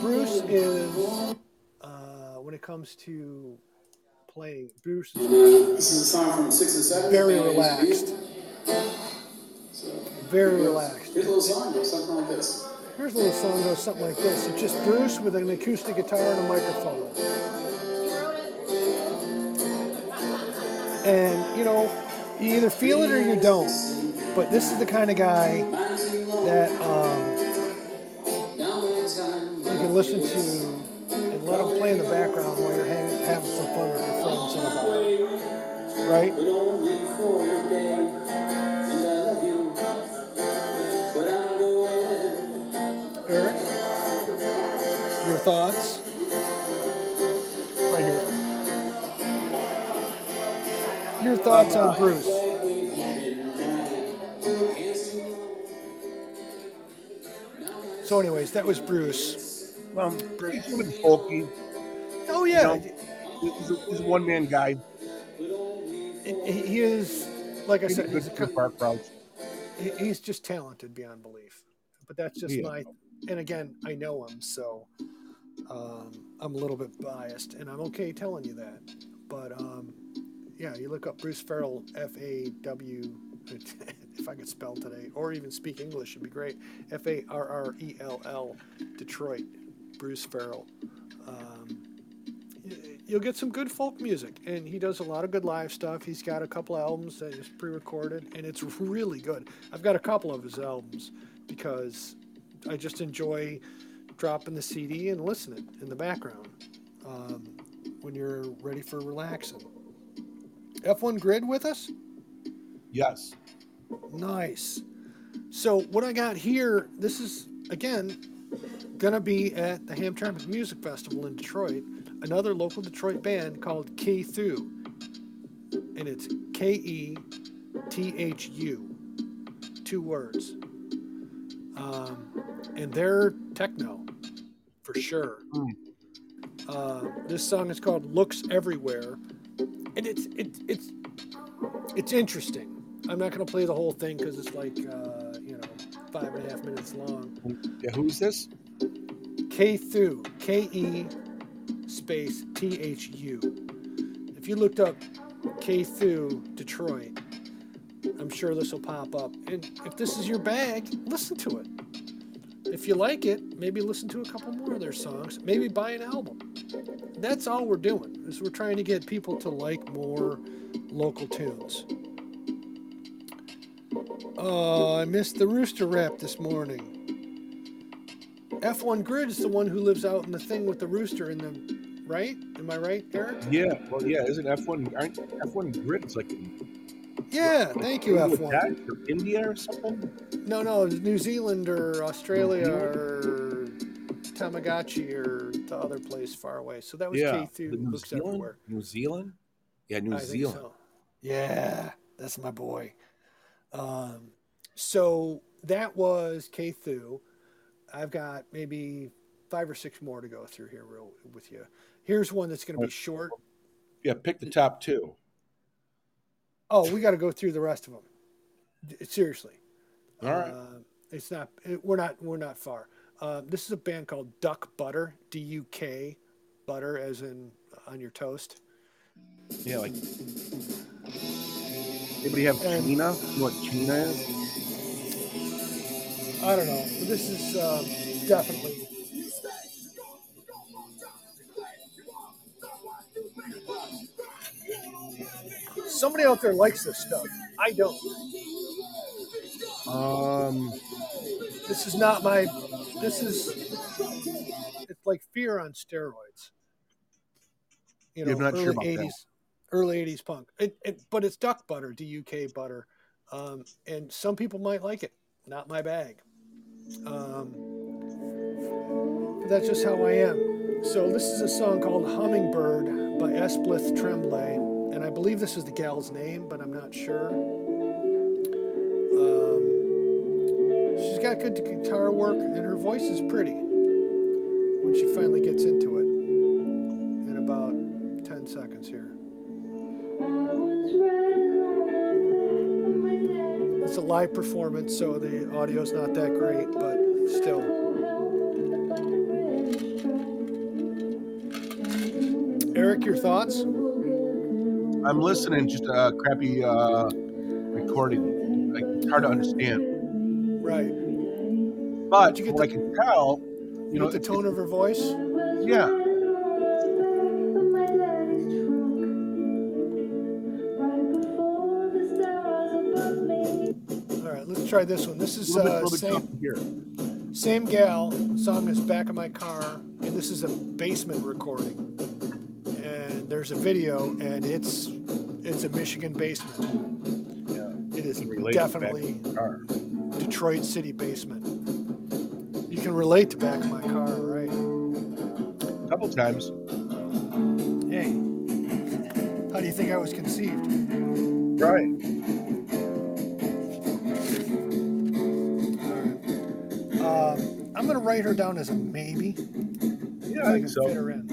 Bruce is, uh, when it comes to playing, Bruce is This is a song from Six and Seven. very relaxed. Very relaxed. Here's a little song, goes something like this. Here's a little song goes something like this. It's just Bruce with an acoustic guitar and a microphone. And you know, you either feel it or you don't. But this is the kind of guy that um, you can listen to and let him play in the background while you're having some fun with your friends in a bar. Right? Eric, your thoughts? Thoughts on Bruce? So, anyways, that was Bruce. Well, he's a little bit folky. Oh yeah, He's a, he's a one man guy. he, is. Like I He's said, he's, a, he's just talented beyond belief. But that's just Yeah. my. And again, I know him, so um, I'm a little bit biased, and I'm okay telling you that. But um, yeah, you look up Bruce Farrell, F A W. If I could spell today, or even speak English, it'd be great. F A R R E L L, Detroit, Bruce Farrell. Um, you'll get some good folk music, and he does a lot of good live stuff. He's got a couple albums that is pre-recorded, and it's really good. I've got a couple of his albums because I just enjoy dropping the CD and listening in the background um, when you're ready for relaxing. F1 Grid with us? Yes. Nice. So what I got here, this is again gonna be at the Hamtramck Music Festival in Detroit. Another local Detroit band called K Thu, and it's K E T H U, two words. Um, and they're techno, for sure. Uh, this song is called "Looks Everywhere," and it's it, it's it's interesting. I'm not going to play the whole thing because it's like uh, you know five and a half minutes long. Yeah, who's this? K Thu, K E space T H U. If you looked up K Thu Detroit, I'm sure this will pop up. And if this is your bag, listen to it. If you like it, maybe listen to a couple more of their songs. Maybe buy an album. That's all we're doing. Is we're trying to get people to like more local tunes. Oh, I missed the rooster rap this morning. F1 Grid is the one who lives out in the thing with the rooster in the right. Am I right, Eric? Yeah. Well, yeah. Isn't F1 aren't F1 grid? It's like Yeah, thank you, F1. that, or India or something. No, no, New Zealand or Australia or Tamagotchi or the other place far away. So that was yeah. K Thu New looks Zealand. everywhere. New Zealand. Yeah, New I Zealand. so. Yeah, that's my boy. Um, so that was K Thu. I've got maybe five or six more to go through here real with you. Here's one that's going to be short. Yeah, pick the top two. Oh, we got to go through the rest of them. Seriously. All right. Uh, it's not. It, we're not. We're not far. Uh, this is a band called Duk Butter. D U K, butter as in on your toast. Yeah, like anybody have And- China? You know what China is? I don't know. But this is um, definitely. Somebody out there likes this stuff. I don't. Um, This is not my. This is. It's like Fear on steroids. You know, I'm not early sure about that. '80s, early '80s punk. It, it, but it's Duk butter, D-U-K butter, um, and some people might like it. Not my bag. Um, but that's just how I am. So this is a song called "Hummingbird" by Esplith Tremblay, and I believe this is the gal's name, but I'm not sure. Got good guitar work, and her voice is pretty when she finally gets into it. In about 10 seconds here. It's a live performance, so the audio's not that great, but still. Eric, your thoughts? I'm listening. Just a crappy uh, recording. Like it's hard to understand. Right. But you get the- I can tell, You you know, the tone of her voice. yeah, All right, let's try this one. This is uh, bit same tough to hear. same gal. Song is back of my car, and this is a basement recording. And there's a video, and it's it's a Michigan basement. Yeah, It is can relate to back definitely. Detroit City basement. Can relate to back of my car, right? A couple times. Hey, how do you think I was conceived? Right. Um, I'm gonna write her down as a maybe. Yeah, if I I think so. fit her in.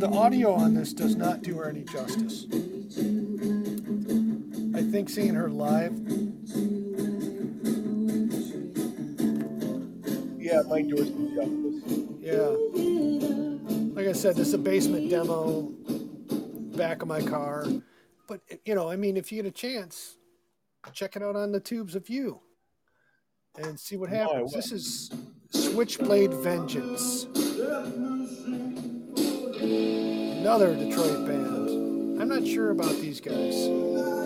The audio on this does not do her any justice. I think seeing her live, Yeah, it might do us some yeah. Like I said, this is a basement demo, back of my car. But, you know, I mean, if you get a chance, check it out on the tubes of you and see what happens. will. This is Switchblade Vengeance. Another Detroit band. I'm not sure about these guys.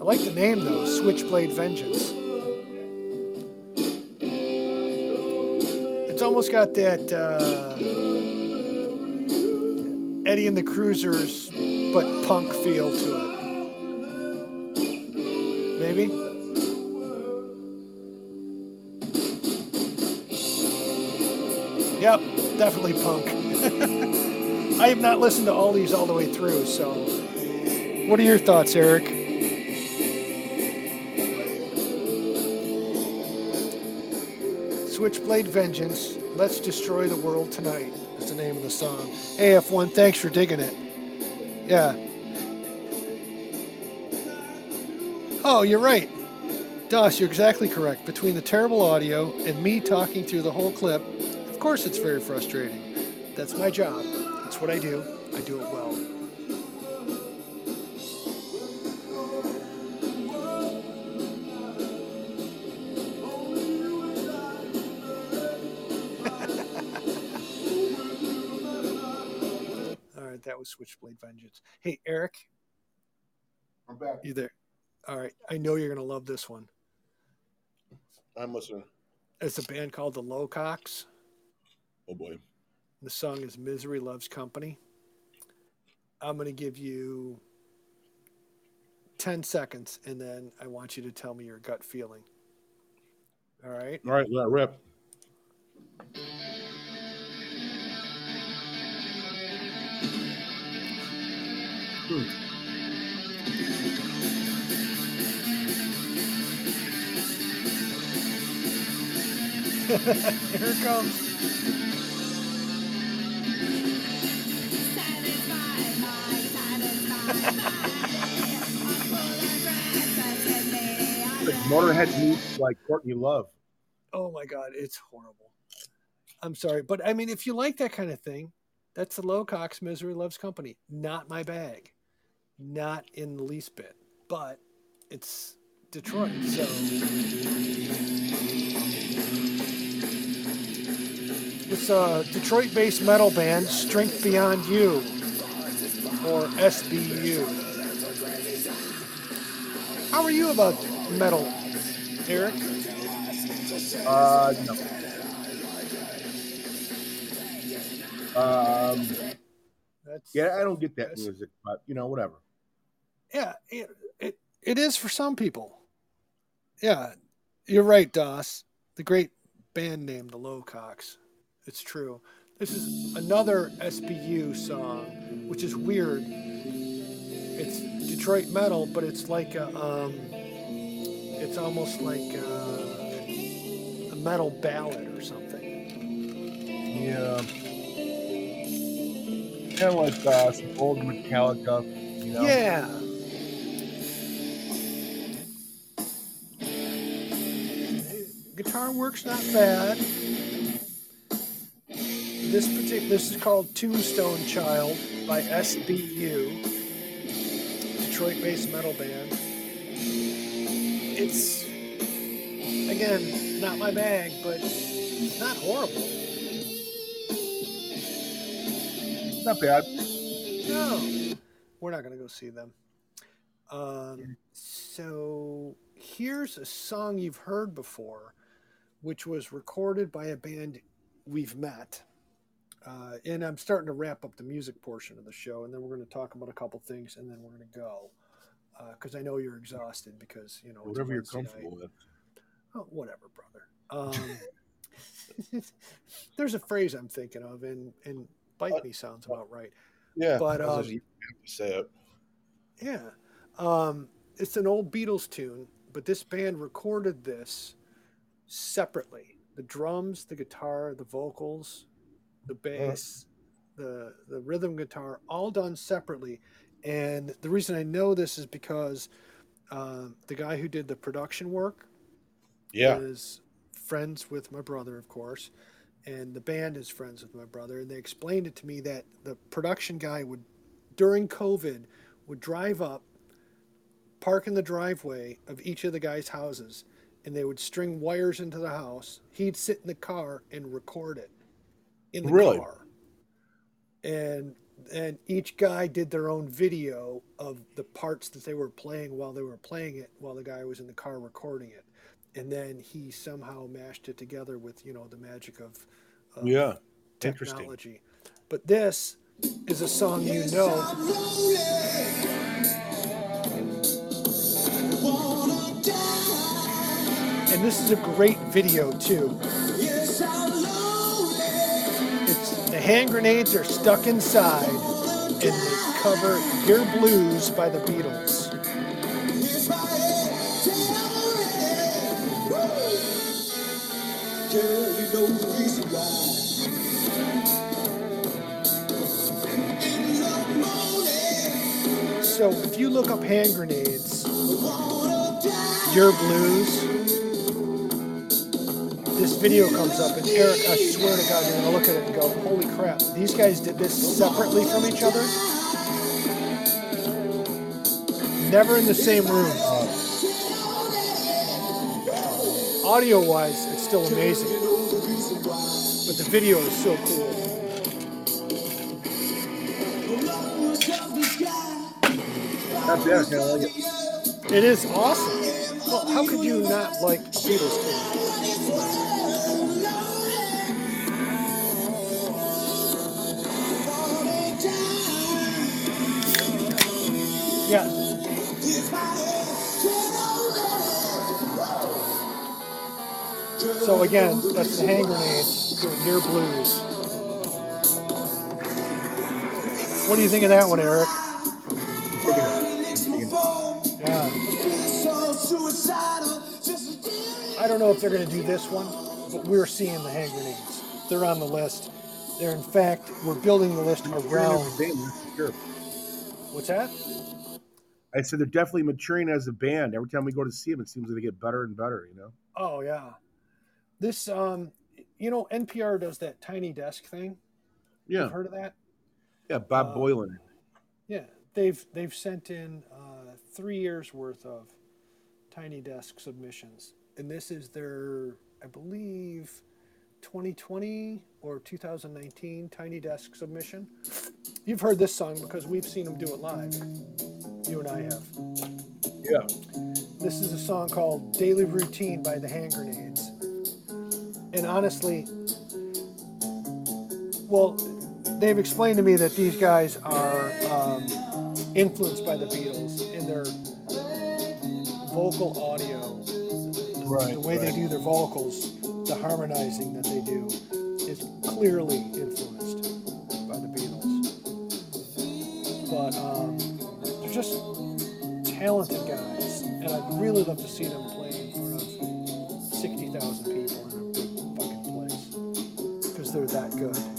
I like the name though, Switchblade Vengeance. It's almost got that uh, Eddie and the Cruisers, but punk feel to it. Maybe? Yep, definitely punk. I have not listened to all these all the way through, so. What are your thoughts, Eric? Switchblade Vengeance, Let's Destroy the World Tonight is the name of the song. AF1, thanks for digging it. Yeah. Oh, you're right. Doss, you're exactly correct. Between the terrible audio and me talking through the whole clip, of course it's very frustrating. That's my job. That's what I do. I do it well. Switchblade Vengeance. Hey, Eric, I'm back. you there? All right, I know you're going to love this one. I'm listening. It's a band called the Lowcocks. Oh boy. The song is Misery Loves Company. I'm going to give you 10 seconds and then I want you to tell me your gut feeling. All right. All right, let it rip. Here it comes. Like Motorhead meets like Courtney Love. Oh my God, it's horrible. I'm sorry. But I mean, if you like that kind of thing, that's the Lowcocks Misery Loves Company. Not my bag. Not in the least bit. But it's Detroit. So it's a Detroit based metal band, Strength Beyond You, or SBU. How are you about metal, Eric? Uh, no. Um, That's yeah, I don't get that music, but you know, whatever. Yeah, it, it it is for some people. Yeah, you're right, Doss. The great band name, the Lowcocks. It's true. This is another SBU song, which is weird. It's Detroit metal, but it's like a, um, it's almost like a, a metal ballad or something. Yeah. Kind of like uh, some old Metallica, you know? Yeah. Guitar work's not bad. this particular this is called Tombstone Child by SBU, Detroit-based metal band. It's again not my bag, but it's not horrible. Not bad. No, we're not gonna go see them. Um, so here's a song you've heard before, which was recorded by a band we've met. Uh, and I'm starting to wrap up the music portion of the show, and then we're going to talk about a couple things, and then we're going to go because I know you're exhausted because you know Whatever you're Wednesday night. comfortable with. Oh, whatever, brother. Um, there's a phrase I'm thinking of, and and bite me sounds about right. Yeah. But, um, you have to say it. Yeah. Um, it's an old Beatles tune, but this band recorded this separately. The drums, the guitar, the vocals, the bass, the the rhythm guitar, all done separately. And the reason I know this is because um, the guy who did the production work Yeah. is friends with my brother, of course, and the band is friends with my brother. And they explained it to me that the production guy would, during COVID, would drive up, park in the driveway of each of the guys' houses, and they would string wires into the house. He'd sit in the car and record it in the Really? car. And and each guy did their own video of the parts that they were playing while they were playing it while the guy was in the car recording it and then he somehow mashed it together with you know the magic of, of Yeah. Interesting. technology but this is a song you know and this is a great video too. It's the hand grenades are stuck inside and they cover your blues by the beatles. So if you look up hand grenades, your blues, this video comes up, and Eric, I swear to God, you're gonna look at it and go, "Holy crap! These guys did this separately from each other, never in the same room." Audio-wise, it's still amazing, but the video is so cool. Not bad. I kinda like it. It is awesome. Well, how could you not like Beatles tune? Yeah. So again, that's the hand grenades doing your blues. What do you think of that one, Eric? Yeah. I don't know if they're going to do this one, but we're seeing the hand grenades. They're on the list. They're in fact, we're building the list around. Sure. What's that? I said they're definitely maturing as a band. Every time we go to see them, it seems like they get better and better. You know. Oh yeah. This um, you know, NPR does that tiny desk thing. Yeah. You've heard of that? Yeah. Bob Uh, Boilen. Yeah, they've they've sent in uh, three years worth of tiny desk submissions, and this is their, I believe, 2020 or 2019 tiny desk submission. You've heard this song because we've seen them do it live. You and I have. Yeah. This is a song called "Daily Routine" by the Hand Grenades, and honestly, well, they've explained to me that these guys are um, influenced by the Beatles in their vocal audio. Right. The way they do their vocals, the harmonizing that they do, is clearly influenced by the Beatles. But um, just talented guys, and I'd really love to see them play in front of 60,000 people in a big fucking place because they're that good.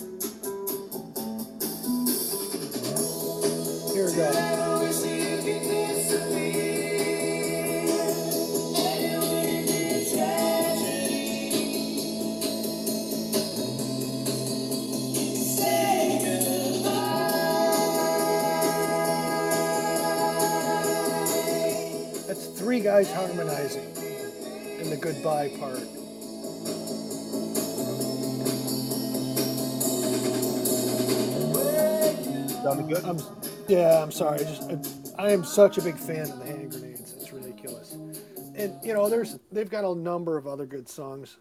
Good. I'm, yeah, I'm sorry. I just I, I am such a big fan of the hand grenades. It's ridiculous. And you know, there's they've got a number of other good songs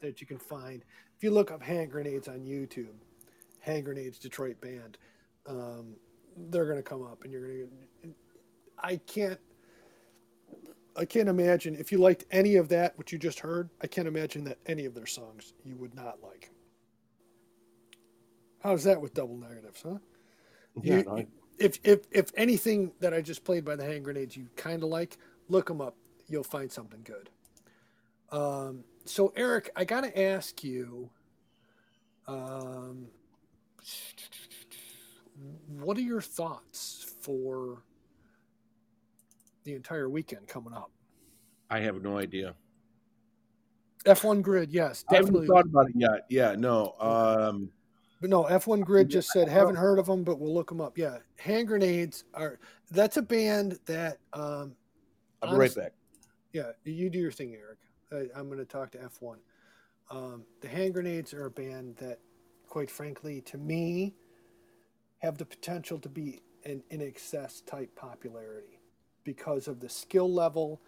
that you can find if you look up hand grenades on YouTube. Hand grenades Detroit band. Um, they're gonna come up, and you're gonna. I can't. I can't imagine if you liked any of that, what you just heard. I can't imagine that any of their songs you would not like. How's that with double negatives, huh? Yeah, You- no, if if if anything that I just played by the hand grenades you kind of like, look them up. You'll find something good. Um, so Eric, I got to ask you, um, what are your thoughts for the entire weekend coming up? I have no idea. F1 grid, yes, I haven't definitely. thought about it yet. Yeah, no. Um, But no, F1 Grid just said haven't heard of them, but we'll look them up. Yeah, hand grenades are. That's a band that. Um, I'll be right back. Yeah, you do your thing, Eric. I, I'm going to talk to F1. Um, the hand grenades are a band that, quite frankly, to me, have the potential to be an INXS type popularity because of the skill level,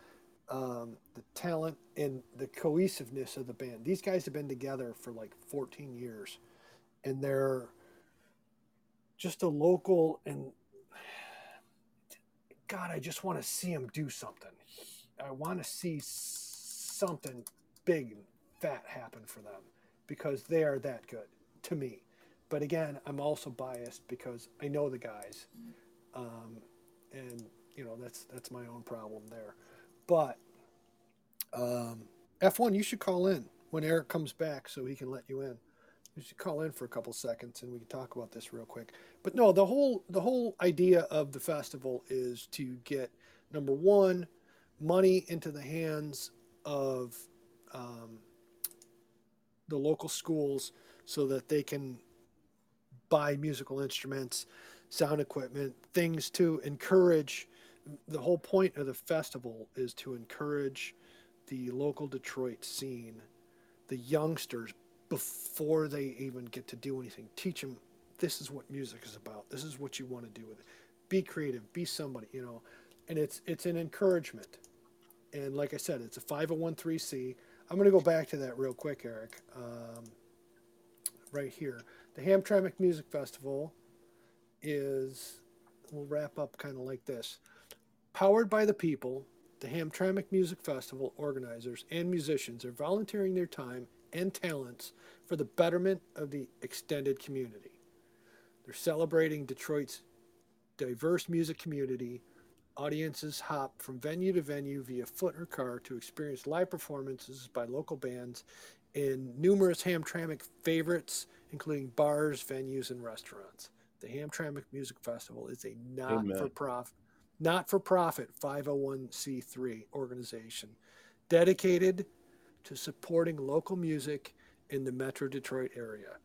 um, the talent, and the cohesiveness of the band. These guys have been together for like 14 years, and they're just a local and God, I just want to see them do something. I want to see something big and fat happen for them because they are that good to me. But again, I'm also biased because I know the guys, um, and you know that's that's my own problem there. But um, F1, you should call in when Eric comes back so he can let you in. You should call in for a couple seconds and we can talk about this real quick. But no, the whole the whole idea of the festival is to get number one, money into the hands of um, the local schools so that they can buy musical instruments, sound equipment, things to encourage. The whole point of the festival is to encourage the local Detroit scene, the youngsters, before they even get to do anything. Teach them this is what music is about. This is what you want to do with it. Be creative. Be somebody. You know, and it's it's an encouragement. And like I said, it's a 501c. I'm going to go back to that real quick, Eric. Um, right here, the Hamtramck Music Festival is. We'll wrap up kind of like this. Powered by the people, the Hamtramck Music Festival organizers and musicians are volunteering their time and talents for the betterment of the extended community. They're celebrating Detroit's diverse music community. Audiences hop from venue to venue via foot or car to experience live performances by local bands in numerous Hamtramck favorites, including bars, venues, and restaurants. The Hamtramck Music Festival is a not-for-profit, not-for-profit 501c3 organization dedicated to supporting local music in the Metro Detroit area.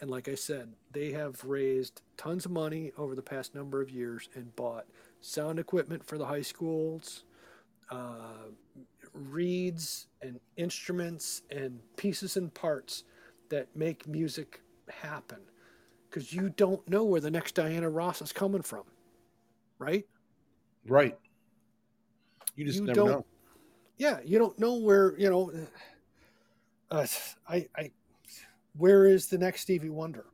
And like I said, they have raised tons of money over the past number of years and bought sound equipment for the high schools, uh, reeds and instruments and pieces and parts that make music happen. Because you don't know where the next Diana Ross is coming from, right? Right. You just You never don't- know. Yeah, you don't know where you know. Uh, I, I, where is the next Stevie Wonder?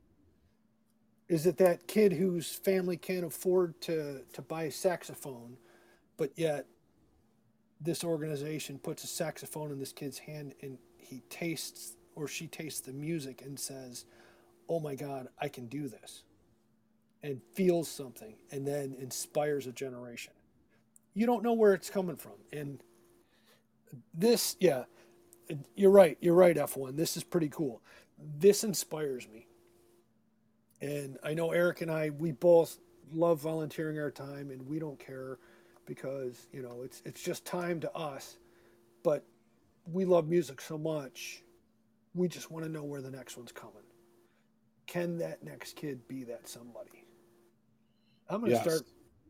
Is it that kid whose family can't afford to to buy a saxophone, but yet this organization puts a saxophone in this kid's hand and he tastes or she tastes the music and says, "Oh my God, I can do this," and feels something, and then inspires a generation. You don't know where it's coming from, and this yeah you're right you're right f1 this is pretty cool. This inspires me. And i know eric and i we both love volunteering our time and we don't care because you know it's it's just time to us but we love music so much we just want to know where the next one's coming. Can that next kid be that somebody? I'm gonna Yes. start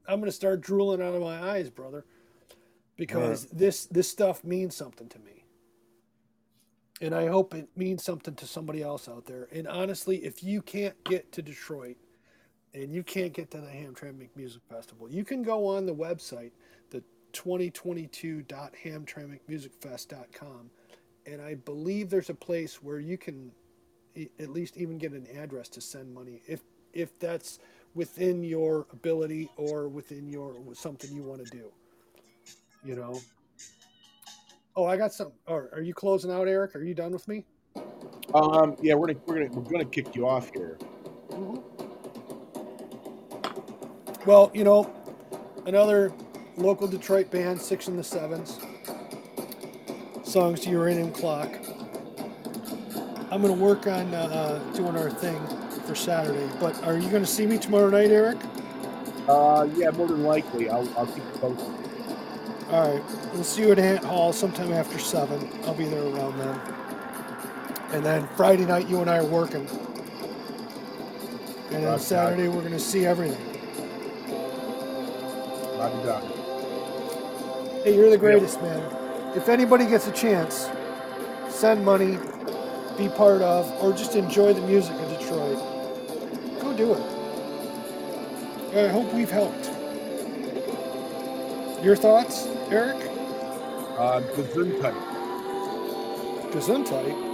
i'm gonna start drooling out of my eyes brother because uh, this this stuff means something to me. And I hope it means something to somebody else out there. And honestly, if you can't get to Detroit and you can't get to the Hamtramck Music Festival, you can go on the website, the 2022.hamtramckmusicfest.com, and I believe there's a place where you can at least even get an address to send money if if that's within your ability or within your something you want to do. You know. Oh, I got some. Or are you closing out, Eric? Are you done with me? Um, yeah, we're gonna we're gonna we're gonna kick you off here. Well, you know, another local Detroit band, Six and the Sevens. Songs to Uranium Clock. I'm going to work on uh, doing our thing for Saturday, but are you going to see me tomorrow night, Eric? Uh, yeah, more than likely. I'll I'll keep you posted. All right, we'll see you at Ant Hall sometime after seven. I'll be there around then. And then Friday night, you and I are working. And then Saturday, we're going to see everything. Roger that. Hey, you're the greatest, man. If anybody gets a chance, send money, be part of, or just enjoy the music of Detroit. Go do it. I hope we've helped. Your thoughts, Eric? Uh, Gesundheit. Gesundheit.